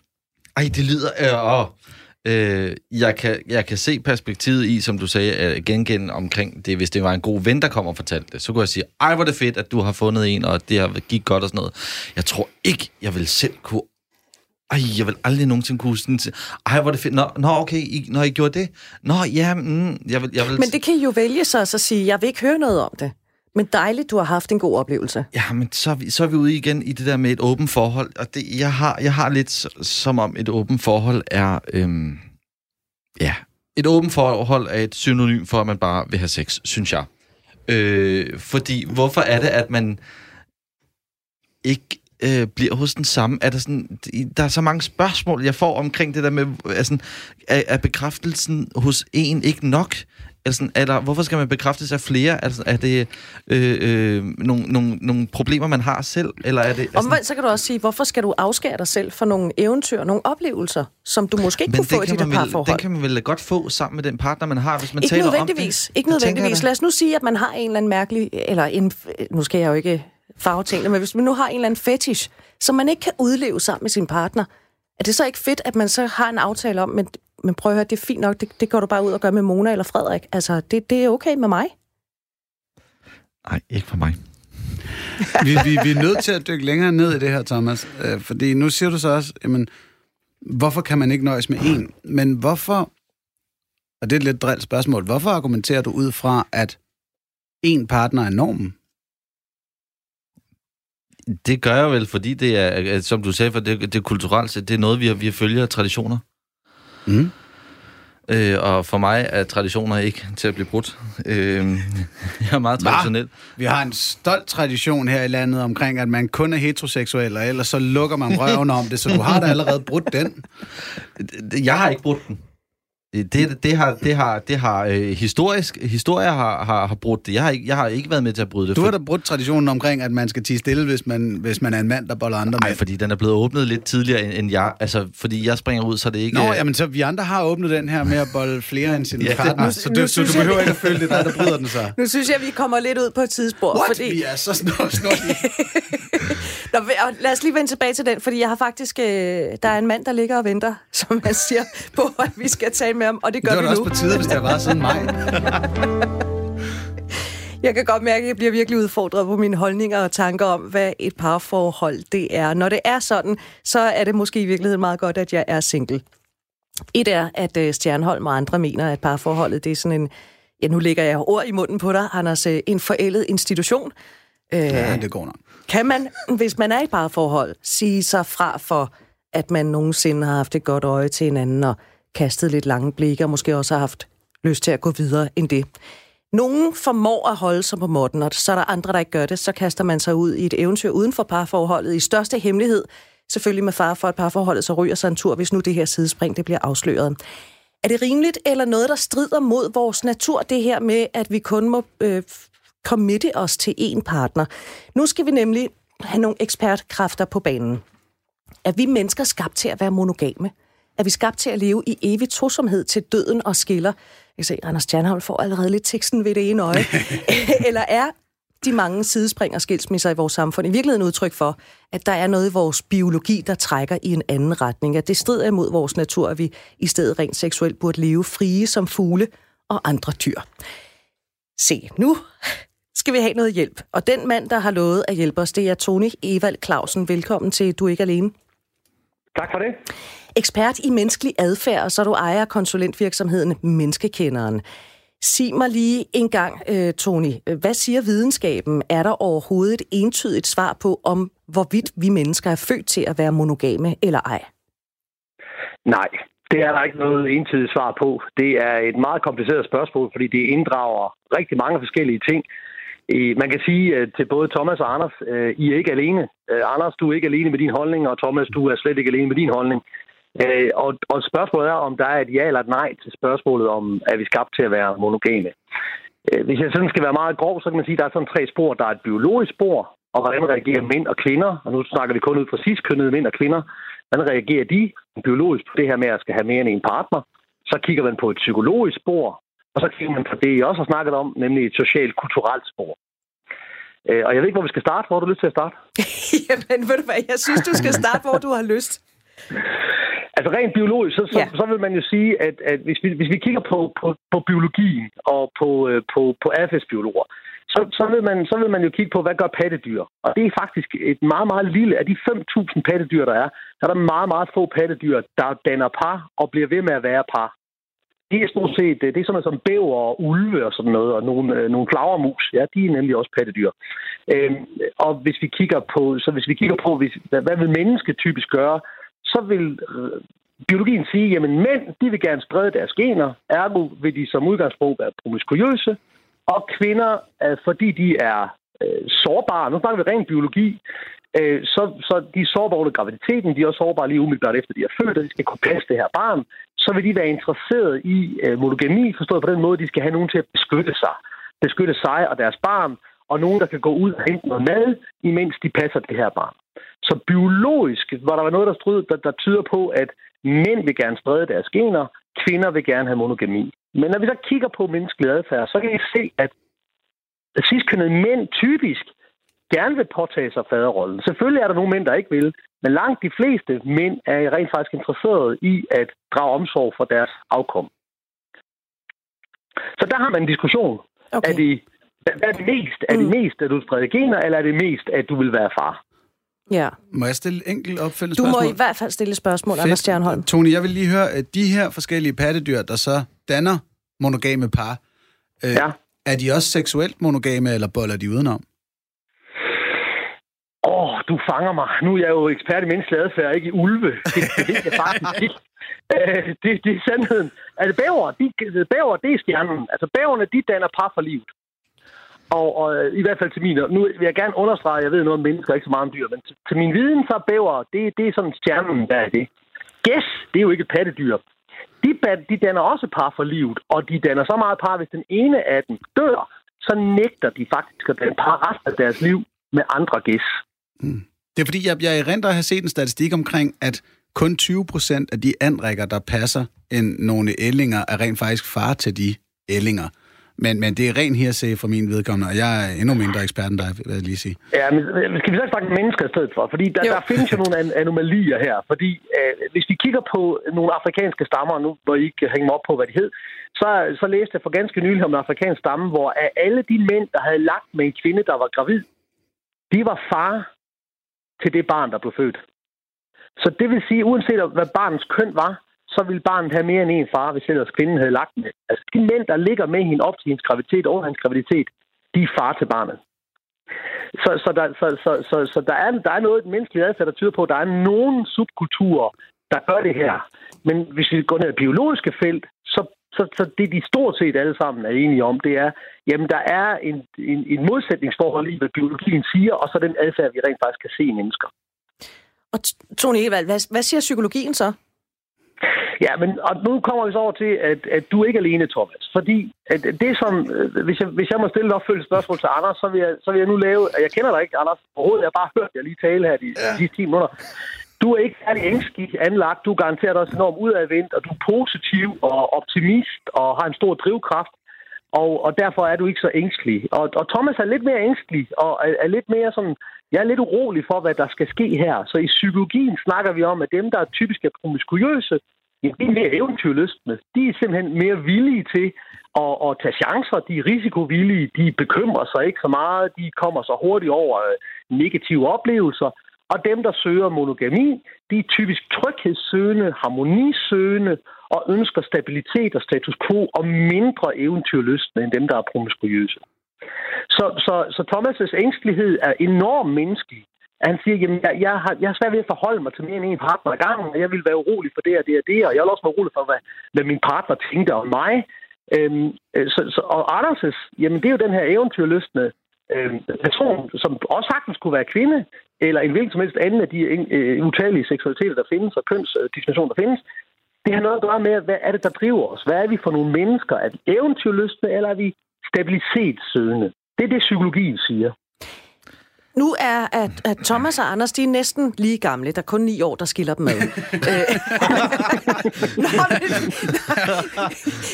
ej, det lyder... Øh, åh, øh, jeg, kan, jeg kan se perspektivet i, som du sagde, at gengælde omkring det, hvis det var en god ven, der kom og fortalte det. Så kunne jeg sige, ej, hvor det fedt, at du har fundet en, og det har gik godt og sådan noget. Jeg tror ikke, jeg vil selv kunne... Ej, jeg vil aldrig nogensinde kunne sådan... Ej, hvor det fedt. Nå, nå okay, I, når I gjorde det. Nå, ja, mm, jeg vil... Jeg vil Men det kan I jo vælge så, så sige, jeg vil ikke høre noget om det. Men dejligt, du har haft en god oplevelse. Ja, men så er, vi, så er vi ude igen i det der med et åbent forhold. Og det, jeg, har, jeg har lidt som om et åbent forhold er... Øhm, ja, et åbent forhold er et synonym for, at man bare vil have sex, synes jeg. Øh, fordi, hvorfor er det, at man ikke øh, bliver hos den samme? Er der, sådan, der er så mange spørgsmål, jeg får omkring det der med, altså, er, er bekræftelsen hos en ikke nok? Altså, er der, hvorfor skal man bekræftes af flere? Altså, er det øh, øh, nogle, nogle, nogle problemer, man har selv? Eller er det, altså, Omvendt så kan du også sige, hvorfor skal du afskære dig selv for nogle eventyr, nogle oplevelser, som du måske ikke kunne få i dit parforhold? den kan man vel godt få sammen med den partner, man har, hvis man Ikke taler om det. Ikke nødvendigvis. Lad os nu sige, at man har en eller anden mærkelig, eller en, nu skal jeg jo ikke farve tingene, men hvis man nu har en eller anden fetish, som man ikke kan udleve sammen med sin partner, er det så ikke fedt, at man så har en aftale om, men, men prøv at høre, det er fint nok, det, det går du bare ud og gør med Mona eller Frederik. Altså, det, det er okay med mig. Nej, ikke for mig. vi, vi, vi er nødt til at dykke længere ned i det her, Thomas. Øh, fordi nu siger du så også, jamen, hvorfor kan man ikke nøjes med en? Men hvorfor, og det er et lidt drildt spørgsmål, hvorfor argumenterer du ud fra, at en partner er normen? Det gør jeg vel, fordi det er, som du sagde, for det, det er kulturelt set, det er noget, vi, vi følger traditioner. Mm. Øh, og for mig er traditioner ikke til at blive brudt. Øh, jeg er meget Hva? traditionel. Vi har en stolt tradition her i landet omkring, at man kun er heteroseksuel, og ellers så lukker man røven om det, så du har da allerede brudt den. Jeg har ikke brudt den. Det, det har, det har, det har øh, historisk, historie har, har, har brudt det. Jeg har, ikke, jeg har ikke været med til at bryde det. Du har da brudt traditionen omkring, at man skal tige stille, hvis man, hvis man er en mand, der boller andre Nej, fordi den er blevet åbnet lidt tidligere end, end jeg. Altså, fordi jeg springer ud, så er det ikke... Nå, øh, jamen så vi andre har åbnet den her med at bolle flere end sine Ja, det- partner, nu- så, nu du, så synes du jeg- behøver ikke at føle det, er dig, der bryder den så. Nu synes jeg, vi kommer lidt ud på et tidsspor. What? Fordi, Vi er så snor, snor. Nå, og lad os lige vende tilbage til den, fordi jeg har faktisk... Øh, der er en mand, der ligger og venter, som man siger, på at vi skal tale med ham, og det gør Det var vi nu. også på tide, hvis det var sådan mig. Jeg kan godt mærke, at jeg bliver virkelig udfordret på mine holdninger og tanker om, hvad et parforhold det er. Når det er sådan, så er det måske i virkeligheden meget godt, at jeg er single. Et er, at øh, Stjernholm og andre mener, at parforholdet det er sådan en... Ja, nu lægger jeg ord i munden på dig, Anders. øh, En forældet institution. Ja, det går nok. Kan man, hvis man er i parforhold, sige sig fra for, at man nogensinde har haft et godt øje til hinanden og kastet lidt lange blikke, og måske også har haft lyst til at gå videre end det? Nogen formår at holde sig på måtten, og så er der andre, der ikke gør det. Så kaster man sig ud i et eventyr uden for parforholdet i største hemmelighed. Selvfølgelig med far for, at parforholdet så ryger sig en tur, hvis nu det her sidespring det bliver afsløret. Er det rimeligt, eller noget, der strider mod vores natur, det her med, at vi kun må øh, committe os til én partner? Nu skal vi nemlig have nogle ekspertkræfter på banen. Er vi mennesker skabt til at være monogame? Er vi skabt til at leve i evig tosomhed til døden og skiller? Jeg kan se, Anders Stjernholm får allerede lidt teksten ved det ene øje. Eller er de mange sidespring og skilsmisser i vores samfund i virkeligheden udtryk for, at der er noget i vores biologi, der trækker i en anden retning, at det strider imod vores natur, at vi i stedet rent seksuelt burde leve frie som fugle og andre dyr. Se, nu skal vi have noget hjælp. Og den mand, der har lovet at hjælpe os, det er Tony Evald Clausen. Velkommen til Du er ikke alene. Tak for det. Ekspert i menneskelig adfærd, og så er du ejer af konsulentvirksomheden Menneskekenderen. Sig mig lige en gang, øh, Tony, hvad siger videnskaben? Er der overhovedet et entydigt svar på, om hvorvidt vi mennesker er født til at være monogame eller ej? Nej, det er der ikke noget entydigt svar på. Det er et meget kompliceret spørgsmål, fordi det inddrager rigtig mange forskellige ting. Man kan sige øh, til både Thomas og Anders, øh, I er ikke alene. Øh, Anders, du er ikke alene med din holdning, og Thomas, du er slet ikke alene med din holdning. Og, og spørgsmålet er, om der er et ja eller et nej til spørgsmålet om, er vi skabt til at være monogame. Hvis jeg sådan skal være meget grov, så kan man sige, at der er sådan tre spor. Der er et biologisk spor, og hvordan reagerer mænd og kvinder, og nu snakker vi kun ud fra cis-kønnede mænd og kvinder, hvordan reagerer de biologisk på det her med at skal have mere end en partner? Så kigger man på et psykologisk spor, og så kigger man på det, jeg også har snakket om, nemlig et socialt-kulturelt spor. Øh, og jeg ved ikke, hvor vi skal starte. Hvor har du lyst til at starte? Jamen, ved du hvad, jeg synes, du skal starte, hvor du har lyst. Altså rent biologisk, så, så, ja. så vil man jo sige, at, at hvis, vi, hvis vi kigger på, på, på biologien og på, øh, på, på adfærdsbiologer, så, så, vil man, så vil man jo kigge på, hvad gør pattedyr? Og det er faktisk et meget, meget lille af de 5.000 pattedyr, der er. Der er der meget, meget få pattedyr, der danner par og bliver ved med at være par. Det er stort set, øh, det er sådan noget som bæver og ulve og sådan noget, og nogle, øh, nogle flagermus, ja, de er nemlig også pattedyr. Øhm, og hvis vi kigger på, så hvis vi kigger på, hvis, hvad, hvad vil mennesket typisk gøre, så vil øh, biologien sige, jamen mænd, de vil gerne sprede deres gener, ergo vil de som udgangspunkt være promiskuøse, og kvinder, øh, fordi de er øh, sårbare, nu snakker vi rent biologi, øh, så, så de er sårbare under graviditeten, de er også sårbare lige umiddelbart efter, de er født, og de skal kunne passe det her barn, så vil de være interesseret i øh, monogami, forstået på den måde, de skal have nogen til at beskytte sig. Beskytte sig og deres barn, og nogen, der kan gå ud og hente noget mad, imens de passer det her barn. Så biologisk var der noget, der, stryd, der, der tyder på, at mænd vil gerne sprede deres gener, kvinder vil gerne have monogami. Men når vi så kigger på menneskelig adfærd, så kan vi se, at sidstkønnede mænd typisk gerne vil påtage sig faderrollen. Selvfølgelig er der nogle mænd, der ikke vil, men langt de fleste mænd er rent faktisk interesserede i at drage omsorg for deres afkom. Så der har man en diskussion. Okay. Er, det, hvad er det mest? Er det mm. mest, at du spreder gener, eller er det mest, at du vil være far? Ja. Må jeg stille enkelt opfølgende Du spørgsmål? må i hvert fald stille spørgsmål, Fedt. Anders Stjernholm. Tony, jeg vil lige høre, at de her forskellige pattedyr, der så danner monogame par, øh, ja. er de også seksuelt monogame, eller boller de udenom? Ah, du fanger mig. Nu er jeg jo ekspert i menneskelig adfærd, ikke i ulve. Det, det ved faktisk ikke. Øh, det, det er sandheden. Altså, bæver, de, bæver, det er stjernen. Altså, bæverne, de danner par for livet. Og, og øh, i hvert fald til min, nu vil jeg gerne understrege, at jeg ved noget om mennesker, ikke så meget om dyr, men til, til min viden, så bæver, det, det er sådan stjernen, der er det. Gæs, det er jo ikke et pattedyr. De, de danner også par for livet, og de danner så meget par, hvis den ene af dem dør, så nægter de faktisk at danne par resten af deres liv med andre gæs. Mm. Det er fordi, jeg, jeg erindrer at have set en statistik omkring, at kun 20 procent af de andrækker, der passer en, nogle ællinger, er rent faktisk far til de ællinger. Men, men det er ren hearsay for min vedkommende, og jeg er endnu mindre ekspert end dig, vil jeg lige sige. Ja, men skal vi så snakke mennesker i stedet for? Fordi der, der findes jo nogle anomalier her. Fordi øh, hvis vi kigger på nogle afrikanske stammer, nu hvor I ikke hænge mig op på, hvad de hed, så, så læste jeg for ganske nylig om en afrikansk stamme, hvor af alle de mænd, der havde lagt med en kvinde, der var gravid, de var far til det barn, der blev født. Så det vil sige, uanset hvad barnets køn var, så ville barnet have mere end en far, hvis ellers kvinden havde lagt med. Altså de mænd, der ligger med hende op til hendes graviditet og hans graviditet, de er far til barnet. Så, så, der, så, så, så, så der, er, der er noget menneskeligt adfærd, der tyder på, at der er nogle subkulturer, der gør det her. Men hvis vi går ned i biologiske felt, så, så, det de stort set alle sammen er enige om, det er, jamen der er en, en, en modsætningsforhold i, hvad biologien siger, og så den adfærd, vi rent faktisk kan se i mennesker. Og Tony Evald, hvad, hvad siger psykologien så? Ja, men og nu kommer vi så over til, at, at du er ikke alene, Thomas. Fordi at det som, øh, hvis jeg, hvis jeg må stille et opfølgende spørgsmål til Anders, så vil, jeg, så vil jeg nu lave, at jeg kender dig ikke, Anders, overhovedet, jeg har bare hørt jer lige tale her de, ja. de sidste 10 minutter. Du er ikke særlig ængstelig anlagt, du er garanteret også enormt udadvendt, og du er positiv og optimist og har en stor drivkraft. Og, og derfor er du ikke så ængstelig. Og, og Thomas er lidt mere ængstelig, og er, er lidt mere sådan... Jeg er lidt urolig for, hvad der skal ske her. Så i psykologien snakker vi om, at dem, der typisk er promiskuøse, jamen, de er mere eventyrløsne. De er simpelthen mere villige til at, at tage chancer. De er risikovillige. De bekymrer sig ikke så meget. De kommer så hurtigt over øh, negative oplevelser. Og dem, der søger monogami, de er typisk tryghedssøgende, harmonisøgende og ønsker stabilitet og status quo og mindre eventyrlystne end dem, der er promiskuøse. Så, så, så Thomas' ængstelighed er enormt menneskelig. Han siger, at jeg, jeg, har, jeg har svært ved at forholde mig til mere end en partner ad gangen, og jeg vil være urolig for det og det og det, og jeg vil også være urolig for, hvad, hvad min partner tænkte om mig. Øhm, øh, så, så, og Anders' jamen det er jo den her eventyrlystne øh, person, som også sagtens kunne være kvinde, eller en hvilken som helst anden af de øh, øh utallige seksualiteter, der findes, og kønsdiskrimination, der findes, det har noget at gøre med, hvad er det, der driver os? Hvad er vi for nogle mennesker? Er vi eventyrløsne, eller er vi stabilitetssøgende? Det er det, psykologien siger. Nu er at, at Thomas og Anders, de er næsten lige gamle. Der er kun ni år, der skiller dem ad. Øh. Nå, men,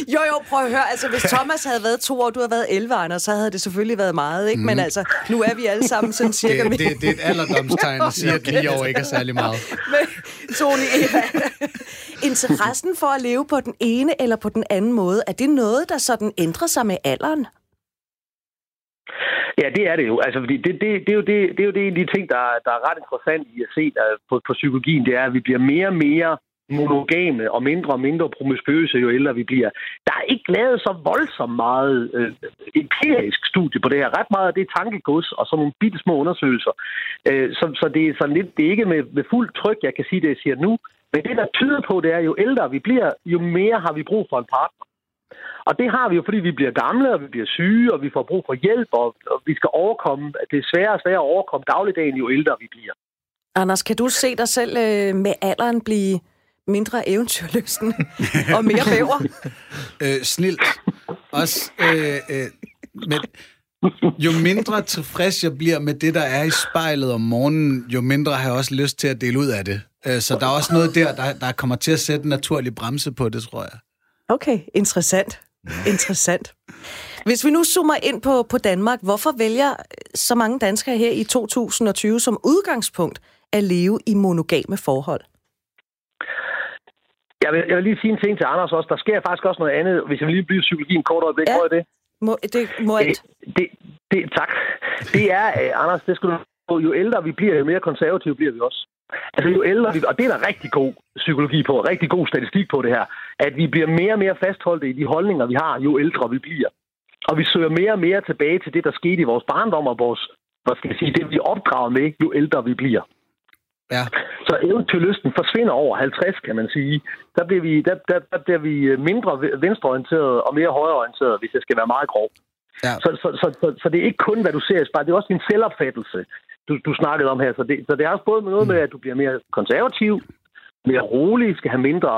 jo, jo, prøv at høre. Altså, hvis Thomas havde været to år, du havde været 11, Anders, så havde det selvfølgelig været meget, ikke? Mm. Men mhm. altså, nu er vi alle sammen sådan cirka... Det, det, det er et alderdomstegn at sige, at ni år ikke er særlig meget. Men, Tony, Eva, interessen for at leve på den ene eller på den anden måde, er det noget, der sådan ændrer sig med alderen? Ja, det er det jo. Altså, fordi det, det, det, er jo det, det er jo det en af de ting, der, der er ret interessant i at se der på, på psykologien. Det er, at vi bliver mere og mere monogame og mindre og mindre promiskøse, jo ældre vi bliver. Der er ikke lavet så voldsomt meget øh, empirisk studie på det her. Ret meget af det er tankegods og sådan nogle bitte små undersøgelser. Øh, så, så det er sådan lidt, det er ikke med, med fuld tryk, jeg kan sige det, jeg siger nu. Men det, der tyder på, det er, jo ældre vi bliver, jo mere har vi brug for en partner. Og det har vi jo, fordi vi bliver gamle, og vi bliver syge, og vi får brug for hjælp, og, og vi skal overkomme, at det er sværere og sværere at overkomme dagligdagen, jo ældre vi bliver. Anders, kan du se dig selv øh, med alderen blive mindre eventyrlysten og mere bæver? øh, snilt. Også, øh, øh, men jo mindre tilfreds jeg bliver med det, der er i spejlet om morgenen, jo mindre har jeg også lyst til at dele ud af det. Øh, så der er også noget der, der, der kommer til at sætte en naturlig bremse på det, tror jeg. Okay, interessant. Interessant. Hvis vi nu zoomer ind på, på Danmark, hvorfor vælger så mange danskere her i 2020 som udgangspunkt at leve i monogame forhold? Jeg vil, jeg vil lige sige en ting til Anders også. Der sker faktisk også noget andet, hvis jeg vil lige blive psykologien kort øjeblik. Ja. Må det? Må, det må det, det, det, tak. Det er, uh, Anders, det skal du jo ældre vi bliver, jo mere konservative bliver vi også. Altså jo ældre vi, og det er der rigtig god psykologi på, rigtig god statistik på det her, at vi bliver mere og mere fastholdte i de holdninger, vi har, jo ældre vi bliver. Og vi søger mere og mere tilbage til det, der skete i vores barndom og vores, hvad skal jeg sige, det vi opdrager med, jo ældre vi bliver. Ja. Så eventyrlysten forsvinder over 50, kan man sige. Der bliver vi, der, der, der bliver vi mindre venstreorienteret og mere højreorienteret, hvis jeg skal være meget grov. Ja. Så, så, så, så, så det er ikke kun, hvad du ser i spejlet, det er også din selvopfattelse, du, du snakkede om her. Så det, så det er også både med noget med, at du bliver mere konservativ, mere rolig, skal have mindre,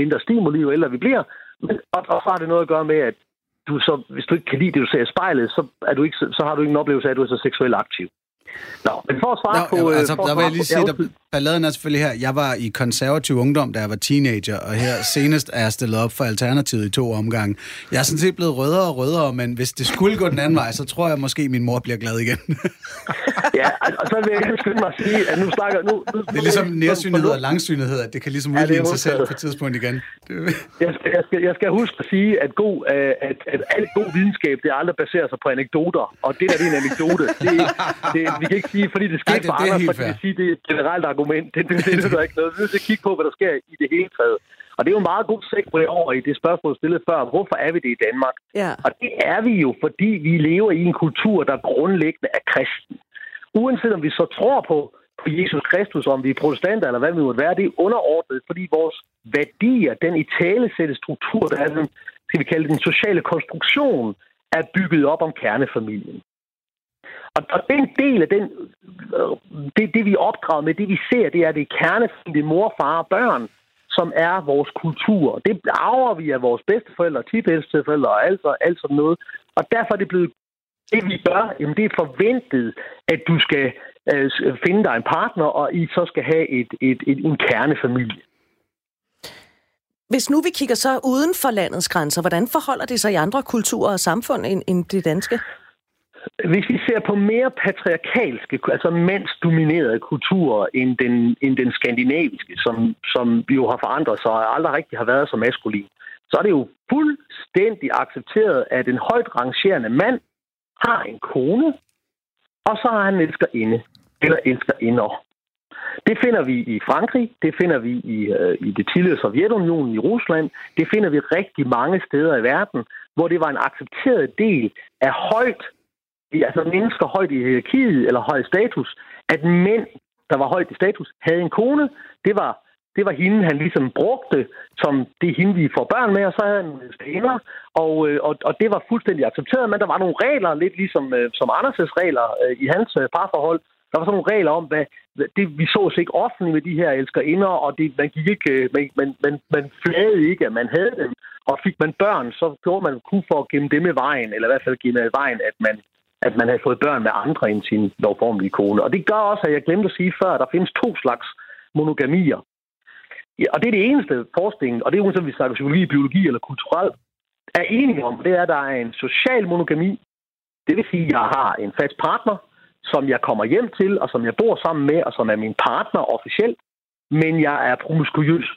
mindre stimuli, jo ældre vi bliver. Men, og, og så har det noget at gøre med, at du så, hvis du ikke kan lide det, du ser i spejlet, så, er du ikke, så har du ikke en oplevelse af, at du er så seksuelt aktiv. Nå, men for at svare Nå, på... Altså, der vil jeg lige sige, der, balladen er selvfølgelig her. Jeg var i konservativ ungdom, da jeg var teenager, og her senest er jeg stillet op for Alternativet i to omgange. Jeg er sådan set blevet rødere og rødere, men hvis det skulle gå den anden vej, så tror jeg måske, min mor bliver glad igen. ja, og så vil jeg skynde mig at sige, at nu snakker... Nu, nu, det er ligesom nærsynlighed og langsynlighed, at det kan ligesom ja, udligne sig selv på et tidspunkt igen. jeg, skal, jeg, skal, jeg skal huske at sige, at, god, at, at alt god videnskab, det aldrig baserer sig på anekdoter, og det der det er en anekdote. Det, det, vi kan ikke sige, fordi det skete for andre, så kan vi sige, det er et generelt argument. Det, det, det, det er der ikke noget. Vi er nødt til at kigge på, hvad der sker i det hele taget. Og det er jo en meget god det over i det spørgsmål, stillet før. Hvorfor er vi det i Danmark? Ja. Og det er vi jo, fordi vi lever i en kultur, der grundlæggende er kristen. Uanset om vi så tror på, på Jesus Kristus, om vi er protestanter eller hvad vi måtte være, det er underordnet, fordi vores værdier, den i talesætte struktur, der er den, skal vi kalde den sociale konstruktion, er bygget op om kernefamilien. Og, og den del af den, øh, det, det vi opdrager med, det vi ser, det er det kernefamilien, mor, far og børn, som er vores kultur. Det arver vi af vores bedsteforældre, tipbedsteforældre og alt, alt sådan noget. Og derfor er det blevet det vi gør, jamen det er forventet, at du skal øh, finde dig en partner, og I så skal have et, et, et, en kernefamilie. Hvis nu vi kigger så uden for landets grænser, hvordan forholder det sig i andre kulturer og samfund end, end det danske? Hvis vi ser på mere patriarkalske, altså mandsdominerede kulturer end den, end den skandinaviske, som, som jo har forandret sig og aldrig rigtig har været så maskulin, så er det jo fuldstændig accepteret, at en højt rangerende mand har en kone, og så har han en elskerinde eller elskerinder. Det finder vi i Frankrig, det finder vi i, øh, i det tidligere Sovjetunionen i Rusland, det finder vi rigtig mange steder i verden, hvor det var en accepteret del af højt altså mennesker højt i hierarkiet eller høj status, at mænd, der var højt i status, havde en kone. Det var det var hende, han ligesom brugte, som det er hende, vi får børn med, og så havde han stener, og, øh, og, og det var fuldstændig accepteret, men der var nogle regler, lidt ligesom øh, som Anders' regler øh, i hans parforhold, der var sådan nogle regler om, hvad, det, vi så os ikke offentligt med de her elskerinder, og det, man gik ikke, man, man, man, man flagede ikke, at man havde dem. Og fik man børn, så gjorde man kun for at gemme dem i vejen, eller i hvert fald gemme i vejen, at man, at man havde fået børn med andre end sin lovformelige kone. Og det gør også, at jeg glemte at sige før, at der findes to slags monogamier. Ja, og det er det eneste forskning, og det er uanset om vi snakker psykologi, biologi eller kulturelt, er enige om, det er, at der er en social monogami. Det vil sige, at jeg har en fast partner, som jeg kommer hjem til, og som jeg bor sammen med, og som er min partner officielt, men jeg er promiskuøs.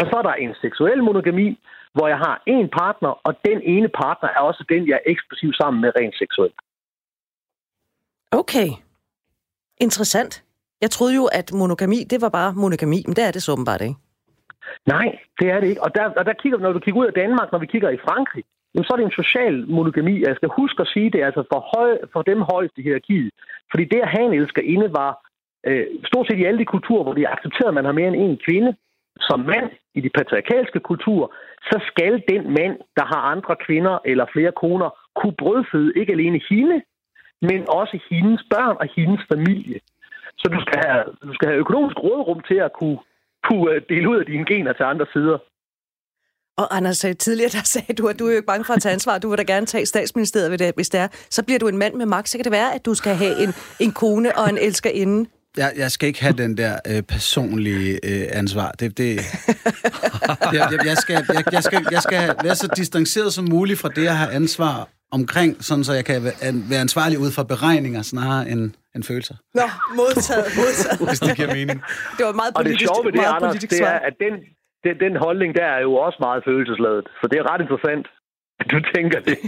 Og så er der en seksuel monogami, hvor jeg har en partner, og den ene partner er også den, jeg er eksplosiv sammen med rent seksuelt. Okay. Interessant. Jeg troede jo, at monogami, det var bare monogami, men det er det så åbenbart ikke. Nej, det er det ikke. Og der, og der kigger, når du kigger ud af Danmark, når vi kigger i Frankrig, så er det en social monogami. Altså, jeg skal huske at sige, det er altså for, høj, for dem højeste hierarkiet. Fordi det at have en elskerinde var øh, stort set i alle de kulturer, hvor det accepterer, at man har mere end en kvinde, som mand i de patriarkalske kulturer, så skal den mand, der har andre kvinder eller flere koner, kunne brødføde ikke alene hende, men også hendes børn og hendes familie. Så du skal have, du skal have økonomisk rådrum til at kunne, kunne øh, dele ud af dine gener til andre sider. Og Anders, øh, tidligere der sagde du, at du er jo ikke bange for at tage ansvar. Du vil da gerne tage statsministeriet, hvis det er. Så bliver du en mand med magt. Så kan det være, at du skal have en, en kone og en elskerinde. Jeg, jeg skal ikke have den der øh, personlige øh, ansvar. Det, det, jeg, jeg, jeg, skal, jeg, jeg, skal, jeg skal være så distanceret som muligt fra det at have ansvar omkring, sådan så jeg kan være ansvarlig ud fra beregninger snarere end, end følelser. Nå, modtaget, modtaget. Hvis det giver mening. Det var meget politisk, Og det sjove ved det, Anders, det er, at den, den, den holdning der er jo også meget følelsesladet. Så det er ret interessant, du tænker det.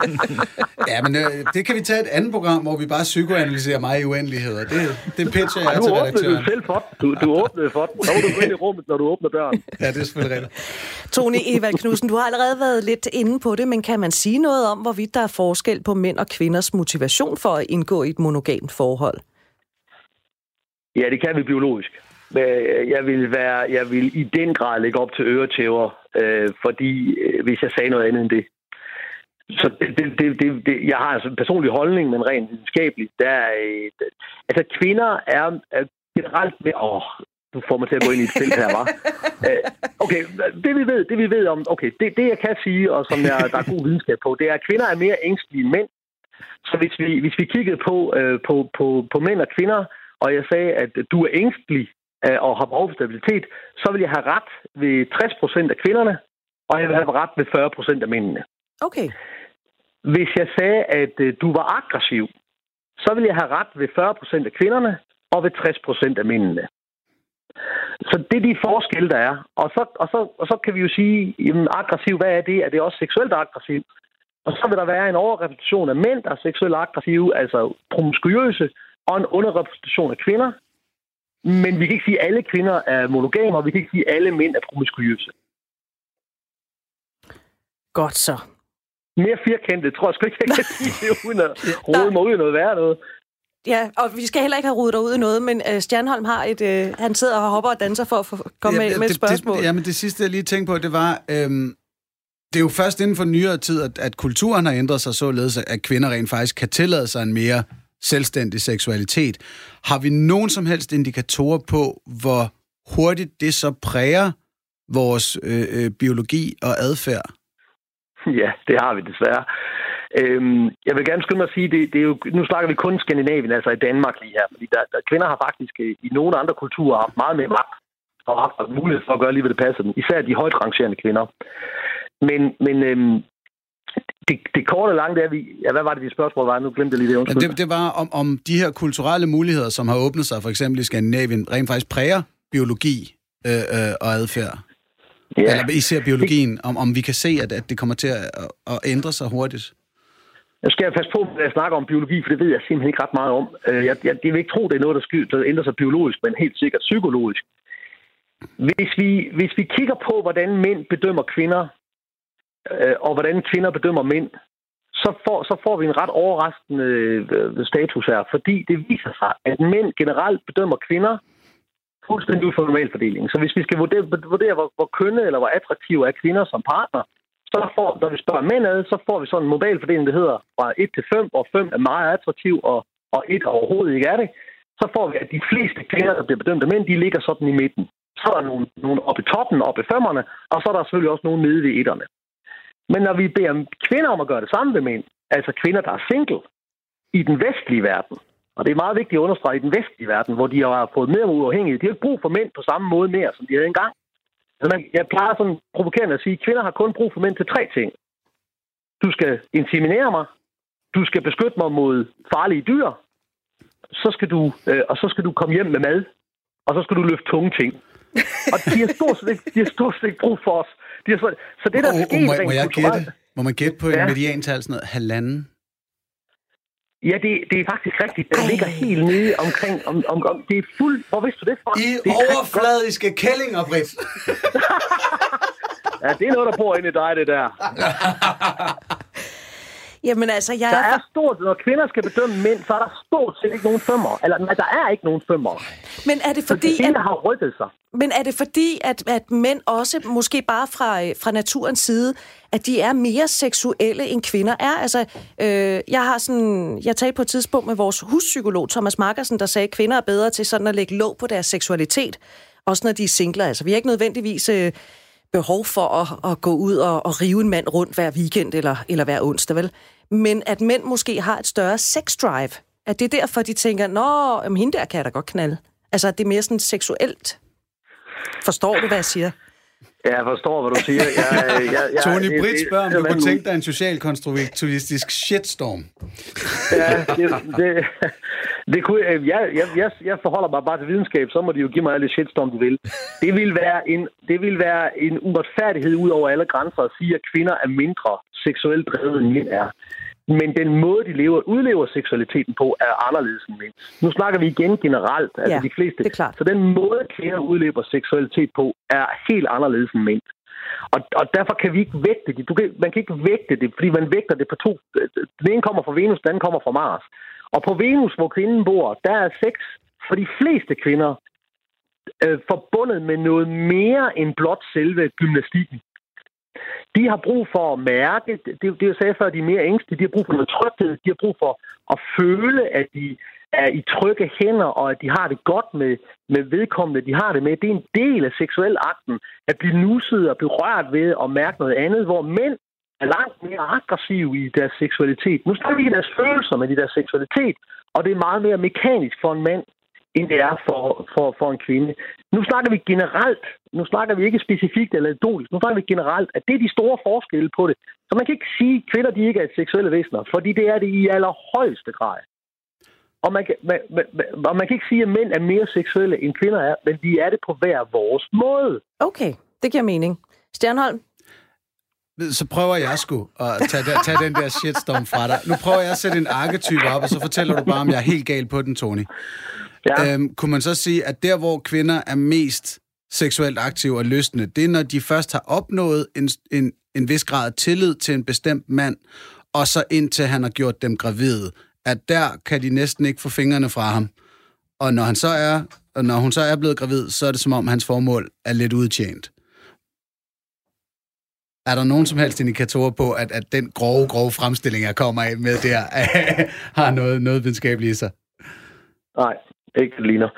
ja, men øh, det kan vi tage et andet program, hvor vi bare psykoanalyserer mig i uendeligheder. Det, det pitcher jeg til redaktøren. Du selv for Du, du åbnede for den. Så må du ind i rummet, når du åbner døren. Ja, det er selvfølgelig rigtigt. Tony Evald Knudsen, du har allerede været lidt inde på det, men kan man sige noget om, hvorvidt der er forskel på mænd og kvinders motivation for at indgå i et monogamt forhold? Ja, det kan vi biologisk. Øh, jeg vil, være, jeg vil i den grad lægge op til øretæver, øh, fordi øh, hvis jeg sagde noget andet end det. Så det, det, det, det, jeg har altså en personlig holdning, men rent videnskabeligt, der er, øh, altså kvinder er, er generelt med, åh, du får mig til at gå ind i et felt her, var. Øh, okay, det vi ved, det vi ved om, okay, det, det jeg kan sige, og som jeg, der er god videnskab på, det er, at kvinder er mere ængstlige end mænd. Så hvis vi, hvis vi kiggede på, øh, på, på, på mænd og kvinder, og jeg sagde, at du er ængstelig, Øh, og har behov for stabilitet, så vil jeg have ret ved 60 procent af kvinderne, og jeg vil have ret ved 40 procent af mændene. Okay. Hvis jeg sagde, at øh, du var aggressiv, så vil jeg have ret ved 40 procent af kvinderne og ved 60 procent af mændene. Så det er de forskelle, der er. Og så, og så, og så kan vi jo sige, jamen aggressiv, hvad er det? Er det også seksuelt aggressiv? Og så vil der være en overrepræsentation af mænd, der er seksuelt aggressive, altså promiskuøse, og en underrepræsentation af kvinder, men vi kan ikke sige, at alle kvinder er monogame, og vi kan ikke sige, at alle mænd er promiskuøse. Godt så. Mere firkantet, tror jeg sgu ikke, jeg kan sige det, uden at rode mig ud i noget værre noget. Ja, og vi skal heller ikke have rodet dig ud i noget, men uh, Stjernholm har et... Uh, han sidder og hopper og danser for at få, komme ja, med, med et spørgsmål. Det, ja, men det sidste, jeg lige tænkte på, det var... Øhm, det er jo først inden for nyere tid, at, at kulturen har ændret sig således, at kvinder rent faktisk kan tillade sig en mere selvstændig seksualitet. Har vi nogen som helst indikatorer på, hvor hurtigt det så præger vores øh, øh, biologi og adfærd? Ja, det har vi desværre. Øhm, jeg vil gerne skynde mig at sige, det, det er jo, nu snakker vi kun Skandinavien, altså i Danmark lige her, fordi der, der, kvinder har faktisk øh, i nogle andre kulturer haft meget mere magt og haft mulighed for at gøre lige, hvad det passer dem. Især de højt rangerende kvinder. Men, men øhm, det, det korte og lange, det er, vi, ja, hvad var det, de spørgsmål var? Nu glemte jeg lige det. Ja, det, det var om, om de her kulturelle muligheder, som har åbnet sig, for eksempel i Skandinavien, rent faktisk præger biologi øh, øh, og adfærd. Ja. Eller især biologien, om, om vi kan se, at, at det kommer til at, at ændre sig hurtigt. Jeg skal passe på, når jeg snakker om biologi, for det ved jeg simpelthen ikke ret meget om. Øh, jeg, jeg, jeg vil ikke tro, det er noget, der, sky, der ændrer sig biologisk, men helt sikkert psykologisk. Hvis vi, hvis vi kigger på, hvordan mænd bedømmer kvinder, øh, og hvordan kvinder bedømmer mænd, så får, så får vi en ret overraskende øh, status her, fordi det viser sig, at mænd generelt bedømmer kvinder fuldstændig ud for normalfordelingen. Så hvis vi skal vurdere, vurdere hvor, hvor kønne eller hvor attraktive er kvinder som partner, så får, når vi spørger mænd ad, så får vi sådan en modalfordeling, der hedder fra 1 til 5, hvor 5 er meget attraktiv, og, og 1 overhovedet ikke er det. Så får vi, at de fleste kvinder, der bliver bedømt af mænd, de ligger sådan i midten. Så er der nogle, nogle oppe i toppen, oppe i femmerne, og så er der selvfølgelig også nogle nede ved etterne. Men når vi beder kvinder om at gøre det samme ved mænd, altså kvinder, der er single, i den vestlige verden, og det er meget vigtigt at understrege i den vestlige verden, hvor de har fået mere uafhængighed. De har ikke brug for mænd på samme måde mere, som de havde engang. Altså, jeg plejer sådan provokerende at sige, at kvinder har kun brug for mænd til tre ting. Du skal intimidere mig, du skal beskytte mig mod farlige dyr, så skal du, øh, og så skal du komme hjem med mad, og så skal du løfte tunge ting. og de har stort set ikke, de har stort set ikke brug for os. De har, så det, der oh, sker... Oh, må, må jeg gætte? Må man gætte på en ja. mediantal sådan noget halvanden? Ja, det, det er faktisk rigtigt. Den ligger helt nede omkring... Om, om, om, det er fuld... Hvor vidste du det fra? I det overfladiske kællinger, Britt. ja, det er noget, der bor inde i dig, det der. Jamen altså, jeg der er... er stort, når kvinder skal bedømme mænd, så er der stort set ikke nogen femmer. Eller nej, der er ikke nogen femmer. Men er det fordi... Så at... har rykket sig. Men er det fordi, at, at mænd også, måske bare fra, fra naturens side, at de er mere seksuelle end kvinder er? Altså, øh, jeg har sådan... Jeg talte på et tidspunkt med vores huspsykolog, Thomas Markersen, der sagde, at kvinder er bedre til sådan at lægge låg på deres seksualitet. Også når de er singler. Altså, vi har ikke nødvendigvis... Øh, behov for at, at gå ud og, og rive en mand rundt hver weekend eller, eller hver onsdag, vel? Men at mænd måske har et større sex drive. At det er derfor, de tænker, nå, jamen, hende der kan jeg da godt knalde. Altså, at det er mere sådan seksuelt. Forstår du, hvad jeg siger? Ja, jeg forstår, hvad du siger. Jeg, jeg, jeg, Tony Britt spørger, om du kunne tænke dig en socialkonstruktivistisk shitstorm. Ja, det, det, det kunne, jeg, jeg, jeg, jeg forholder mig bare til videnskab, så må de jo give mig alle shitstorm, de vil. Det vil være en, det vil være en uretfærdighed ud over alle grænser at sige, at kvinder er mindre seksuelt drevet, end mænd er. Men den måde, de lever, udlever seksualiteten på, er anderledes end mænd. Nu snakker vi igen generelt, altså ja, de fleste. Det er klart. Så den måde, kvinder udlever seksualitet på, er helt anderledes end mænd. Og, og derfor kan vi ikke vægte det. Du kan, man kan ikke vægte det, fordi man vægter det på to. Den ene kommer fra Venus, den anden kommer fra Mars. Og på Venus, hvor kvinden bor, der er sex for de fleste kvinder øh, forbundet med noget mere end blot selve gymnastikken. De har brug for at mærke, det, det jeg sagde før, de er mere ængstelige, de har brug for noget tryghed, de har brug for at føle, at de er i trygge hænder, og at de har det godt med, med vedkommende, de har det med. Det er en del af seksuel akten, at blive nusset og berørt ved at mærke noget andet, hvor mænd er langt mere aggressive i deres seksualitet. Nu snakker vi i deres følelser, men i deres seksualitet, og det er meget mere mekanisk for en mand end det er for, for, for en kvinde. Nu snakker vi generelt, nu snakker vi ikke specifikt eller anekdotisk, nu snakker vi generelt, at det er de store forskelle på det. Så man kan ikke sige, at kvinder de ikke er seksuelle væsener, fordi det er det i allerhøjeste grad. Og man, kan, man, man, og man kan ikke sige, at mænd er mere seksuelle end kvinder er, men vi er det på hver vores måde. Okay, det giver mening. Stjernholm? så prøver jeg sgu at tage, der, tage den der shitstorm fra dig. Nu prøver jeg at sætte en arketype op, og så fortæller du bare, om jeg er helt gal på den, Tony. Ja. Øhm, kunne man så sige, at der, hvor kvinder er mest seksuelt aktive og lystende, det er, når de først har opnået en, en, en vis grad af tillid til en bestemt mand, og så indtil han har gjort dem gravide, at der kan de næsten ikke få fingrene fra ham. Og når, han så er, og når hun så er blevet gravid, så er det som om, hans formål er lidt udtjent. Er der nogen som helst indikatorer på, at, at den grove, grove fremstilling, jeg kommer af med der, har noget, noget videnskabeligt i sig? Nej, ikke ligner.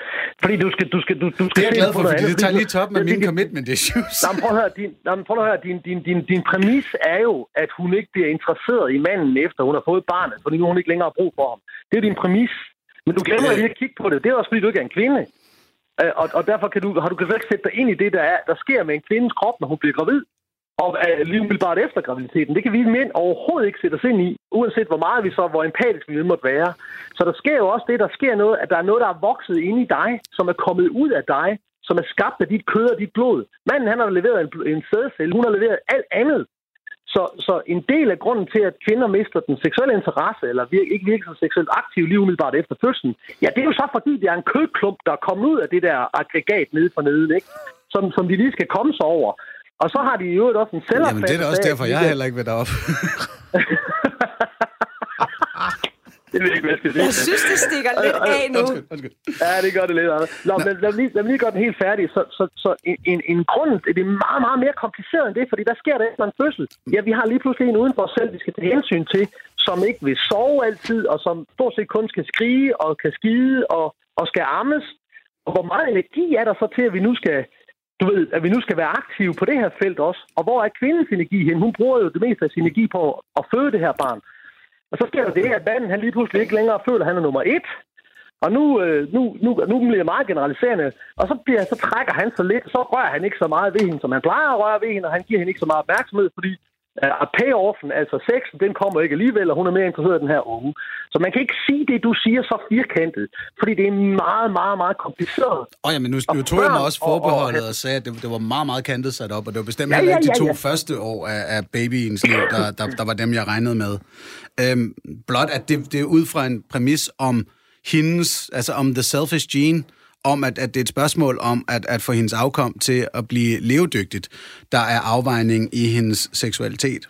Fordi du skal, du skal, du, du skal det er jeg glad for, fordi andet, det tager lige top med mine commitment issues. Jamen, prøv at høre, din, jamen, prøv at høre din, din, din, din præmis er jo, at hun ikke bliver interesseret i manden, efter hun har fået barnet, fordi hun ikke længere har brug for ham. Det er din præmis. Men du glemmer lige at kigge på det. Det er også, fordi du ikke er en kvinde. Øh, og, og derfor kan du, har du kan ikke sætte dig ind i det, der, er, der sker med en kvindes krop, når hun bliver gravid og øh, lige umiddelbart efter graviditeten. Det kan vi mænd overhovedet ikke sætte os ind i, uanset hvor meget vi så, hvor empatisk vi måtte være. Så der sker jo også det, der sker noget, at der er noget, der er vokset ind i dig, som er kommet ud af dig, som er skabt af dit kød og dit blod. Manden, han har leveret en, en sædcelle, hun har leveret alt andet. Så, så en del af grunden til, at kvinder mister den seksuelle interesse, eller vir- ikke virker så seksuelt aktiv lige umiddelbart efter fødslen, ja, det er jo så fordi, det er en kødklump, der er kommet ud af det der aggregat nede for neden, ikke? Som, som de lige skal komme sig over. Og så har de jo også en selvopfattelse. Jamen, det er da også derfor, jeg heller ikke vil derop. det ved jeg ikke, hvad jeg skal sige. Jeg synes, det stikker lidt af nu. Undskyld, undskyld. Ja, det gør det lidt, Anders. Nå, men lad mig lige, lad mig lige gøre den helt færdig. Så, så, så en, en, en grund, det er meget, meget mere kompliceret end det, fordi hvad sker der efter en fødsel? Ja, vi har lige pludselig en uden for os selv, vi skal tage hensyn til, som ikke vil sove altid, og som stort set kun skal skrige og kan skide og, og skal ammes. Og hvor meget energi er der så til, at vi nu skal du ved, at vi nu skal være aktive på det her felt også. Og hvor er kvindens energi hen? Hun bruger jo det meste af sin energi på at føde det her barn. Og så sker der det, at manden han lige pludselig ikke længere føler, at han er nummer et. Og nu, øh, nu, nu, nu bliver det meget generaliserende, og så, bliver, så trækker han så lidt, så rører han ikke så meget ved hende, som han plejer at røre ved hende, og han giver hende ikke så meget opmærksomhed, fordi uh, payoffen, altså sexen, den kommer ikke alligevel, og hun er mere interesseret i den her unge. Så man kan ikke sige det, du siger, så firkantet, fordi det er meget, meget, meget kompliceret. Åh oh, ja, men nu, nu tog jeg mig også forbeholdet og, og, og sagde, at det, det var meget, meget kantet sat op, og det var bestemt Ja, heller ja, ikke de ja, to ja. første år af, af babyens liv, der, der, der var dem, jeg regnede med. Øhm, blot at det, det er ud fra en præmis om hendes, altså om the selfish gene, om at, at det er et spørgsmål om at, at få hendes afkom til at blive levedygtigt, der er afvejning i hendes seksualitet.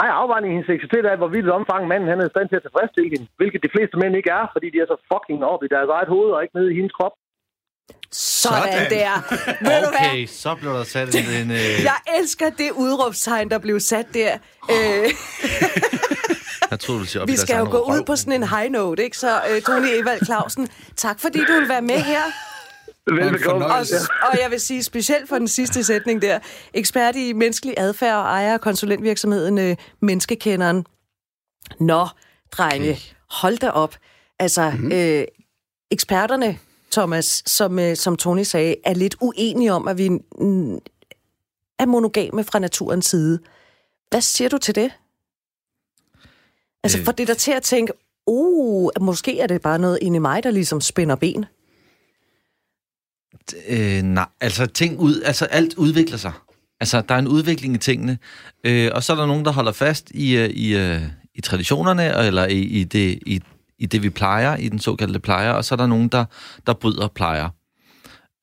Nej, afvejningen i hendes seksualitet er, hvor vildt omfang manden han er i stand til at tilfredsstille hende. Hvilket de fleste mænd ikke er, fordi de er så fucking op i deres eget hoved og ikke nede i hendes krop. Sådan, Sådan. der. Ved du hvad? Okay, så blev der sat en... øh, Jeg elsker det udråbstegn, der blev sat der. Øh, jeg troede, du ville sige vi skal jo gå røv. ud på sådan en high note, ikke? Så øh, Tony Evald Clausen, tak fordi du vil være med her. Velbekomme. Og, og jeg vil sige specielt for den sidste sætning der. Ekspert i menneskelig adfærd og ejer af konsulentvirksomheden øh, Menneskekenderen. Nå, drenge, okay. hold da op. Altså, mm-hmm. øh, eksperterne, Thomas, som, øh, som Tony sagde, er lidt uenige om, at vi mm, er monogame fra naturens side. Hvad siger du til det? Altså, Øh. for det der til at tænke, uh, måske er det bare noget inde i mig, der ligesom spænder ben. Øh, nej, altså ting ud, altså alt udvikler sig. Altså, der er en udvikling i tingene. Øh, og så er der nogen, der holder fast i, øh, i, øh, i traditionerne, eller i, i, det, i, i det, vi plejer, i den såkaldte plejer, og så er der nogen, der, der bryder plejer.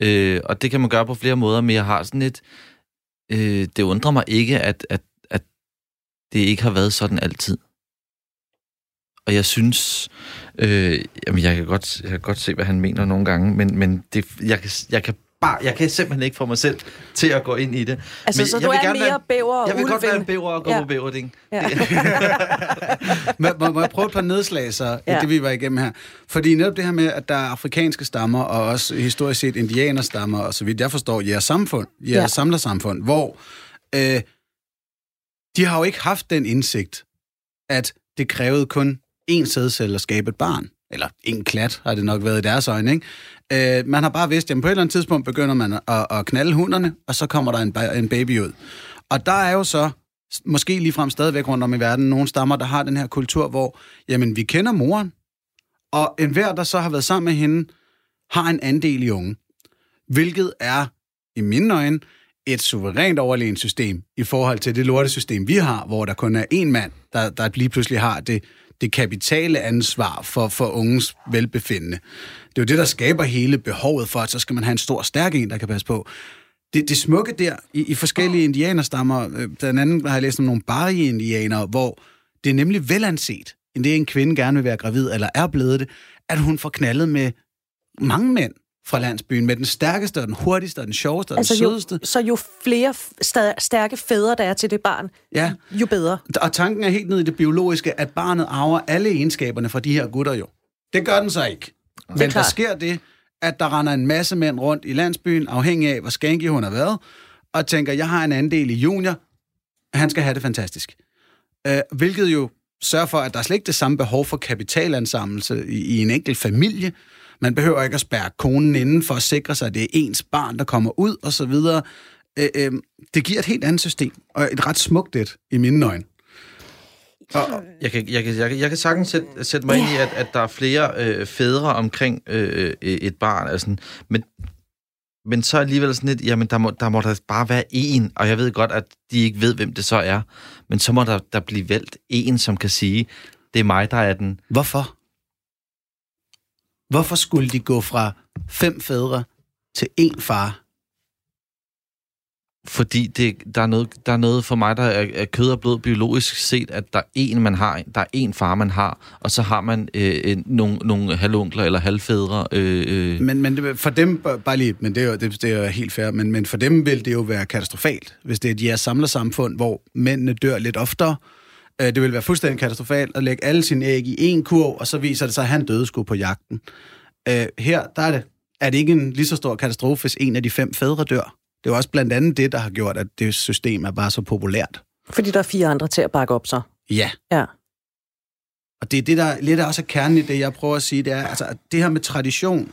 Øh, og det kan man gøre på flere måder, men jeg har sådan et... Øh, det undrer mig ikke, at, at, at det ikke har været sådan altid. Og jeg synes... Øh, jamen, jeg kan, godt, jeg kan godt se, hvad han mener nogle gange, men, men det, jeg, kan, jeg kan bare, jeg kan simpelthen ikke få mig selv til at gå ind i det. Altså, Men så jeg du vil er gerne mere være- bæver og Jeg vil godt ulven. være en bæver og gå Ja. på bæverding. Ja. må, må, må jeg prøve et par nedslag, så ja. Det vi var igennem her? Fordi netop det her med, at der er afrikanske stammer, og også historisk set indianerstammer, og så vidt jeg forstår, jeres samfund, jeres. Ja. samlersamfund, hvor øh, de har jo ikke haft den indsigt, at det krævede kun en sædcelle at skabe et barn. Eller en klat, har det nok været i deres øjne, ikke? Øh, man har bare vidst, at på et eller andet tidspunkt begynder man at, at knalde hunderne, og så kommer der en, en baby ud. Og der er jo så, måske ligefrem stadigvæk rundt om i verden, nogle stammer, der har den her kultur, hvor, jamen, vi kender moren, og enhver, der så har været sammen med hende, har en andel i ungen. Hvilket er, i mine øjne, et suverænt overlegent system i forhold til det lortesystem, vi har, hvor der kun er én mand, der, der lige pludselig har det, det kapitale ansvar for, for ungens velbefindende. Det er jo det, der skaber hele behovet for, at så skal man have en stor, stærk en, der kan passe på. Det, det smukke der i, i forskellige indianerstammer, øh, den anden har jeg læst om nogle bari-indianere, hvor det er nemlig velanset, end det en kvinde gerne vil være gravid, eller er blevet det, at hun får knaldet med mange mænd fra landsbyen, med den stærkeste, og den hurtigste, og den sjoveste, og Altså den jo, sødeste. så jo flere stærke fædre, der er til det barn, Ja. jo bedre. Og tanken er helt ned i det biologiske, at barnet arver alle egenskaberne fra de her gutter jo. Det gør den så ikke. Men der sker det, at der render en masse mænd rundt i landsbyen, afhængig af, hvor skænke hun har været, og tænker, jeg har en andel i junior, han skal have det fantastisk. Øh, hvilket jo sørger for, at der er slet ikke det samme behov for kapitalansammelse i, i en enkelt familie. Man behøver ikke at spærre konen inden for at sikre sig, at det er ens barn, der kommer ud, og så videre. Øh, øh, det giver et helt andet system, og et ret smukt et, i mine øjne. Og, Jeg kan, jeg, kan, jeg, kan, jeg kan sagtens sætte, sætte mig ind i, at, at der er flere øh, fædre omkring øh, øh, et barn. Altså, men, men så alligevel sådan lidt, jamen der må, der må der bare være én, og jeg ved godt, at de ikke ved, hvem det så er, men så må der, der blive valgt en, som kan sige, det er mig, der er den. Hvorfor? Hvorfor skulle de gå fra fem fædre til én far? fordi det, der, er noget, der er noget for mig, der er, er kød og blod biologisk set, at der er en, man har, der er en far, man har, og så har man øh, nogle, nogle halvonkler eller halvfædre. Øh, øh. Men, men for dem, bare lige, men det er jo, det, det er jo helt fair, men, men for dem vil det jo være katastrofalt, hvis det er et jeres samlersamfund, hvor mændene dør lidt oftere. Øh, det vil være fuldstændig katastrofalt at lægge alle sine æg i en kurv, og så viser det sig, at han døde sgu på jagten. Øh, her, der er det, er det ikke en lige så stor katastrofe, hvis en af de fem fædre dør. Det er også blandt andet det, der har gjort, at det system er bare så populært. Fordi der er fire andre til at bakke op så. Ja. Ja. Og det er det, der lidt også er kernen i det, jeg prøver at sige, det er, altså, at det her med tradition,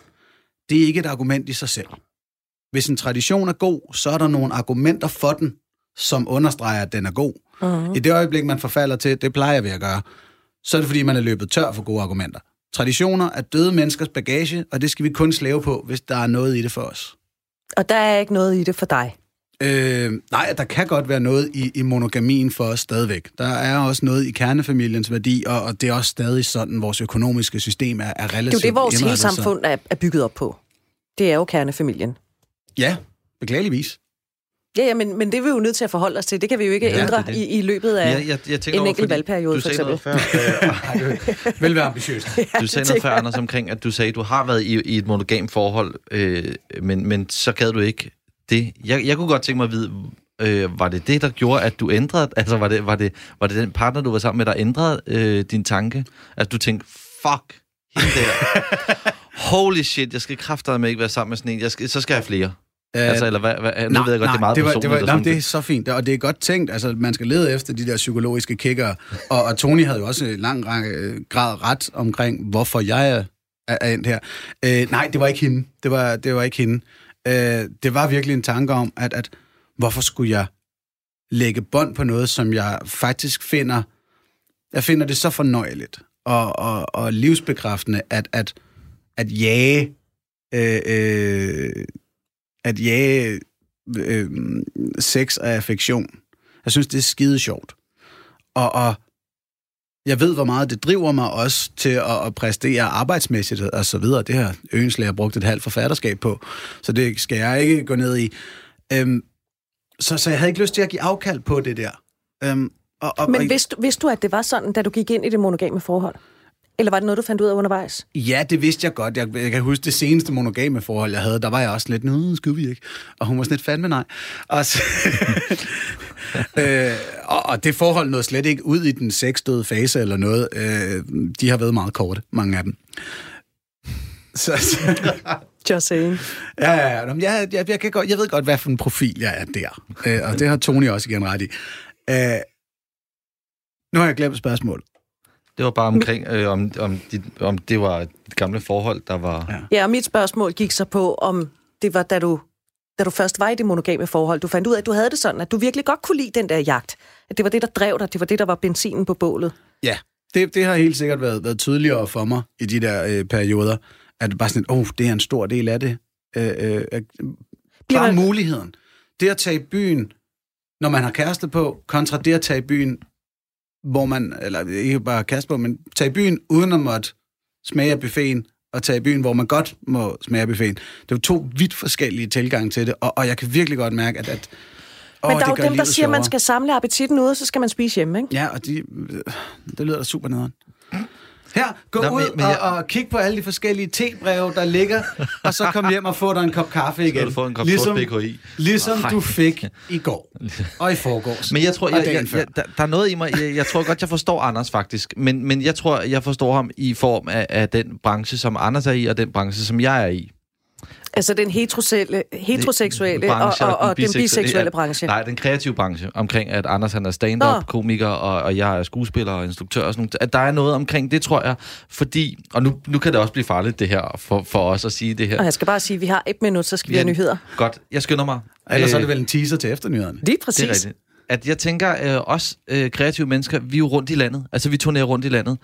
det er ikke et argument i sig selv. Hvis en tradition er god, så er der nogle argumenter for den, som understreger, at den er god. Uh-huh. I det øjeblik, man forfalder til, det plejer vi at gøre, så er det, fordi man er løbet tør for gode argumenter. Traditioner er døde menneskers bagage, og det skal vi kun slæve på, hvis der er noget i det for os. Og der er ikke noget i det for dig? Øh, nej, der kan godt være noget i, i monogamien for os stadigvæk. Der er også noget i kernefamiliens værdi, og, og det er også stadig sådan, vores økonomiske system er, er relativt Det er jo det, vores hele samfund er, er bygget op på. Det er jo kernefamilien. Ja, beklageligvis. Ja, ja men, men det er vi jo nødt til at forholde os til. Det kan vi jo ikke ja, ændre det det. I, i løbet af ja, jeg, jeg en over, enkelt valgperiode, for eksempel. Før, øh, vel være ambitiøst. du sagde noget før, Anders, omkring, at du sagde, at du har været i, i et monogam forhold, øh, men, men så gad du ikke det. Jeg, jeg kunne godt tænke mig at vide, øh, var det det, der gjorde, at du ændrede, altså var det, var det, var det den partner, du var sammen med, der ændrede øh, din tanke? Altså du tænkte, fuck, hende der. Holy shit, jeg skal med ikke være sammen med sådan en. Jeg skal, så skal jeg have flere. Øh, altså, eller hvad, hvad, nu nej, ved jeg godt, nej, det er meget det var, det var, nej, det er så fint, og det er godt tænkt. Altså, man skal lede efter de der psykologiske kicker. Og, og Tony havde jo også en lang grad ret omkring, hvorfor jeg er, er endt her. Øh, nej, det var ikke hende. Det var, det var ikke hende. Øh, det var virkelig en tanke om, at, at hvorfor skulle jeg lægge bånd på noget, som jeg faktisk finder, jeg finder det så fornøjeligt og, og, og livsbekræftende, at, at, at jage øh, øh, at jage øh, sex og affektion. Jeg synes, det er skide sjovt. Og, og jeg ved, hvor meget det driver mig også til at, at præstere arbejdsmæssigt og så videre. Det har Øenslæger brugt et halvt forfatterskab på, så det skal jeg ikke gå ned i. Øhm, så, så jeg havde ikke lyst til at give afkald på det der. Øhm, og, og, Men vidste, vidste du, at det var sådan, da du gik ind i det monogame forhold? Eller var det noget, du fandt ud af undervejs? Ja, det vidste jeg godt. Jeg, jeg kan huske det seneste monogame forhold, jeg havde. Der var jeg også lidt, nu skal vi ikke. Og hun var sådan lidt fandme nej. Og, så, øh, og, og det forhold nåede slet ikke ud i den sexdøde fase eller noget. Øh, de har været meget korte, mange af dem. Så, så. Just saying. Ja, ja, ja. Jeg, jeg, jeg, kan godt, jeg ved godt, hvad for en profil jeg er der. Øh, og det har Tony også igen ret i. Øh, nu har jeg glemt spørgsmålet. Det var bare omkring, øh, om, om, dit, om det var et gamle forhold, der var... Ja. ja, og mit spørgsmål gik så på, om det var, da du, da du først var i det monogame forhold, du fandt ud af, at du havde det sådan, at du virkelig godt kunne lide den der jagt. At det var det, der drev dig, det var det, der var benzinen på bålet. Ja, det, det har helt sikkert været, været tydeligere for mig i de der øh, perioder, at det bare sådan, åh, oh, det er en stor del af det. Øh, øh, bare man... muligheden. Det at tage i byen, når man har kæreste på, kontra det at tage i byen hvor man, eller ikke bare kaste på, men tage i byen uden at måtte smage af buffeten, og tage i byen, hvor man godt må smage af buffeten. Det er jo to vidt forskellige tilgange til det, og, og jeg kan virkelig godt mærke, at, at men oh, der er jo dem, der siger, at man skal samle appetitten ude, så skal man spise hjemme, ikke? Ja, og de, det lyder da super nederen. Her, gå Nå, ud men, men jeg... og, og kig på alle de forskellige tebreve, der ligger, og så kom hjem og få dig en kop kaffe igen. Så du en kop ligesom, BKI. Ligesom oh, du fik i går, og i forgårs. Men jeg tror, jeg, jeg, jeg, der, der er noget i mig, jeg, jeg tror godt, jeg forstår Anders faktisk, men, men jeg tror, jeg forstår ham i form af, af den branche, som Anders er i, og den branche, som jeg er i. Altså den heteroseksuelle, heteroseksuelle branche, og, og, og den, den biseksuelle branche? Nej, den kreative branche, omkring at Anders han er stand-up-komiker, og, og jeg er skuespiller og instruktør og sådan noget. At der er noget omkring det, tror jeg, fordi... Og nu, nu kan det også blive farligt, det her, for, for os at sige det her. Og jeg skal bare sige, at vi har et minut, så skal vi have nyheder. Godt, jeg skynder mig. Ellers øh, er det vel en teaser til efternyhederne. Lige præcis. Det er rigtigt. At jeg tænker, øh, os øh, kreative mennesker, vi er jo rundt i landet. Altså, vi turnerer rundt i landet.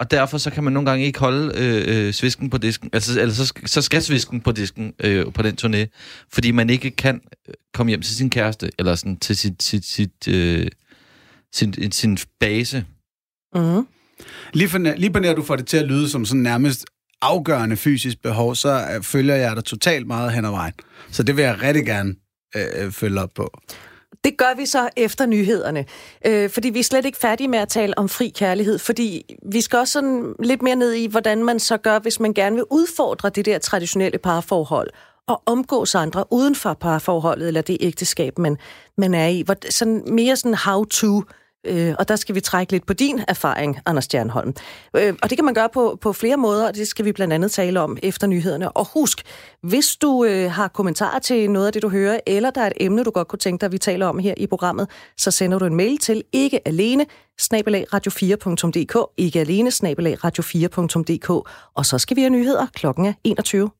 Og derfor så kan man nogle gange ikke holde øh, øh, svisken på disken. Altså, eller så, så skal svisken på disken øh, på den turné, fordi man ikke kan øh, komme hjem til sin kæreste, eller sådan til sit, sit, sit, øh, sin, sin base. Mm-hmm. Lige, for, lige på nær, du får det til at lyde som sådan nærmest afgørende fysisk behov, så øh, følger jeg dig totalt meget hen ad vejen. Så det vil jeg rigtig gerne øh, følge op på. Det gør vi så efter nyhederne, øh, fordi vi er slet ikke færdige med at tale om fri kærlighed, fordi vi skal også sådan lidt mere ned i, hvordan man så gør, hvis man gerne vil udfordre det der traditionelle parforhold og omgås andre uden for parforholdet eller det ægteskab, man, man er i. Hvor, Sådan mere sådan how-to Øh, og der skal vi trække lidt på din erfaring, Anders Stjernholm. Øh, og det kan man gøre på, på flere måder, og det skal vi blandt andet tale om efter nyhederne. Og husk, hvis du øh, har kommentarer til noget af det, du hører, eller der er et emne, du godt kunne tænke dig, at vi taler om her i programmet, så sender du en mail til ikke alene radio4.dk, ikke alene radio4.dk, og så skal vi have nyheder. Klokken er 21.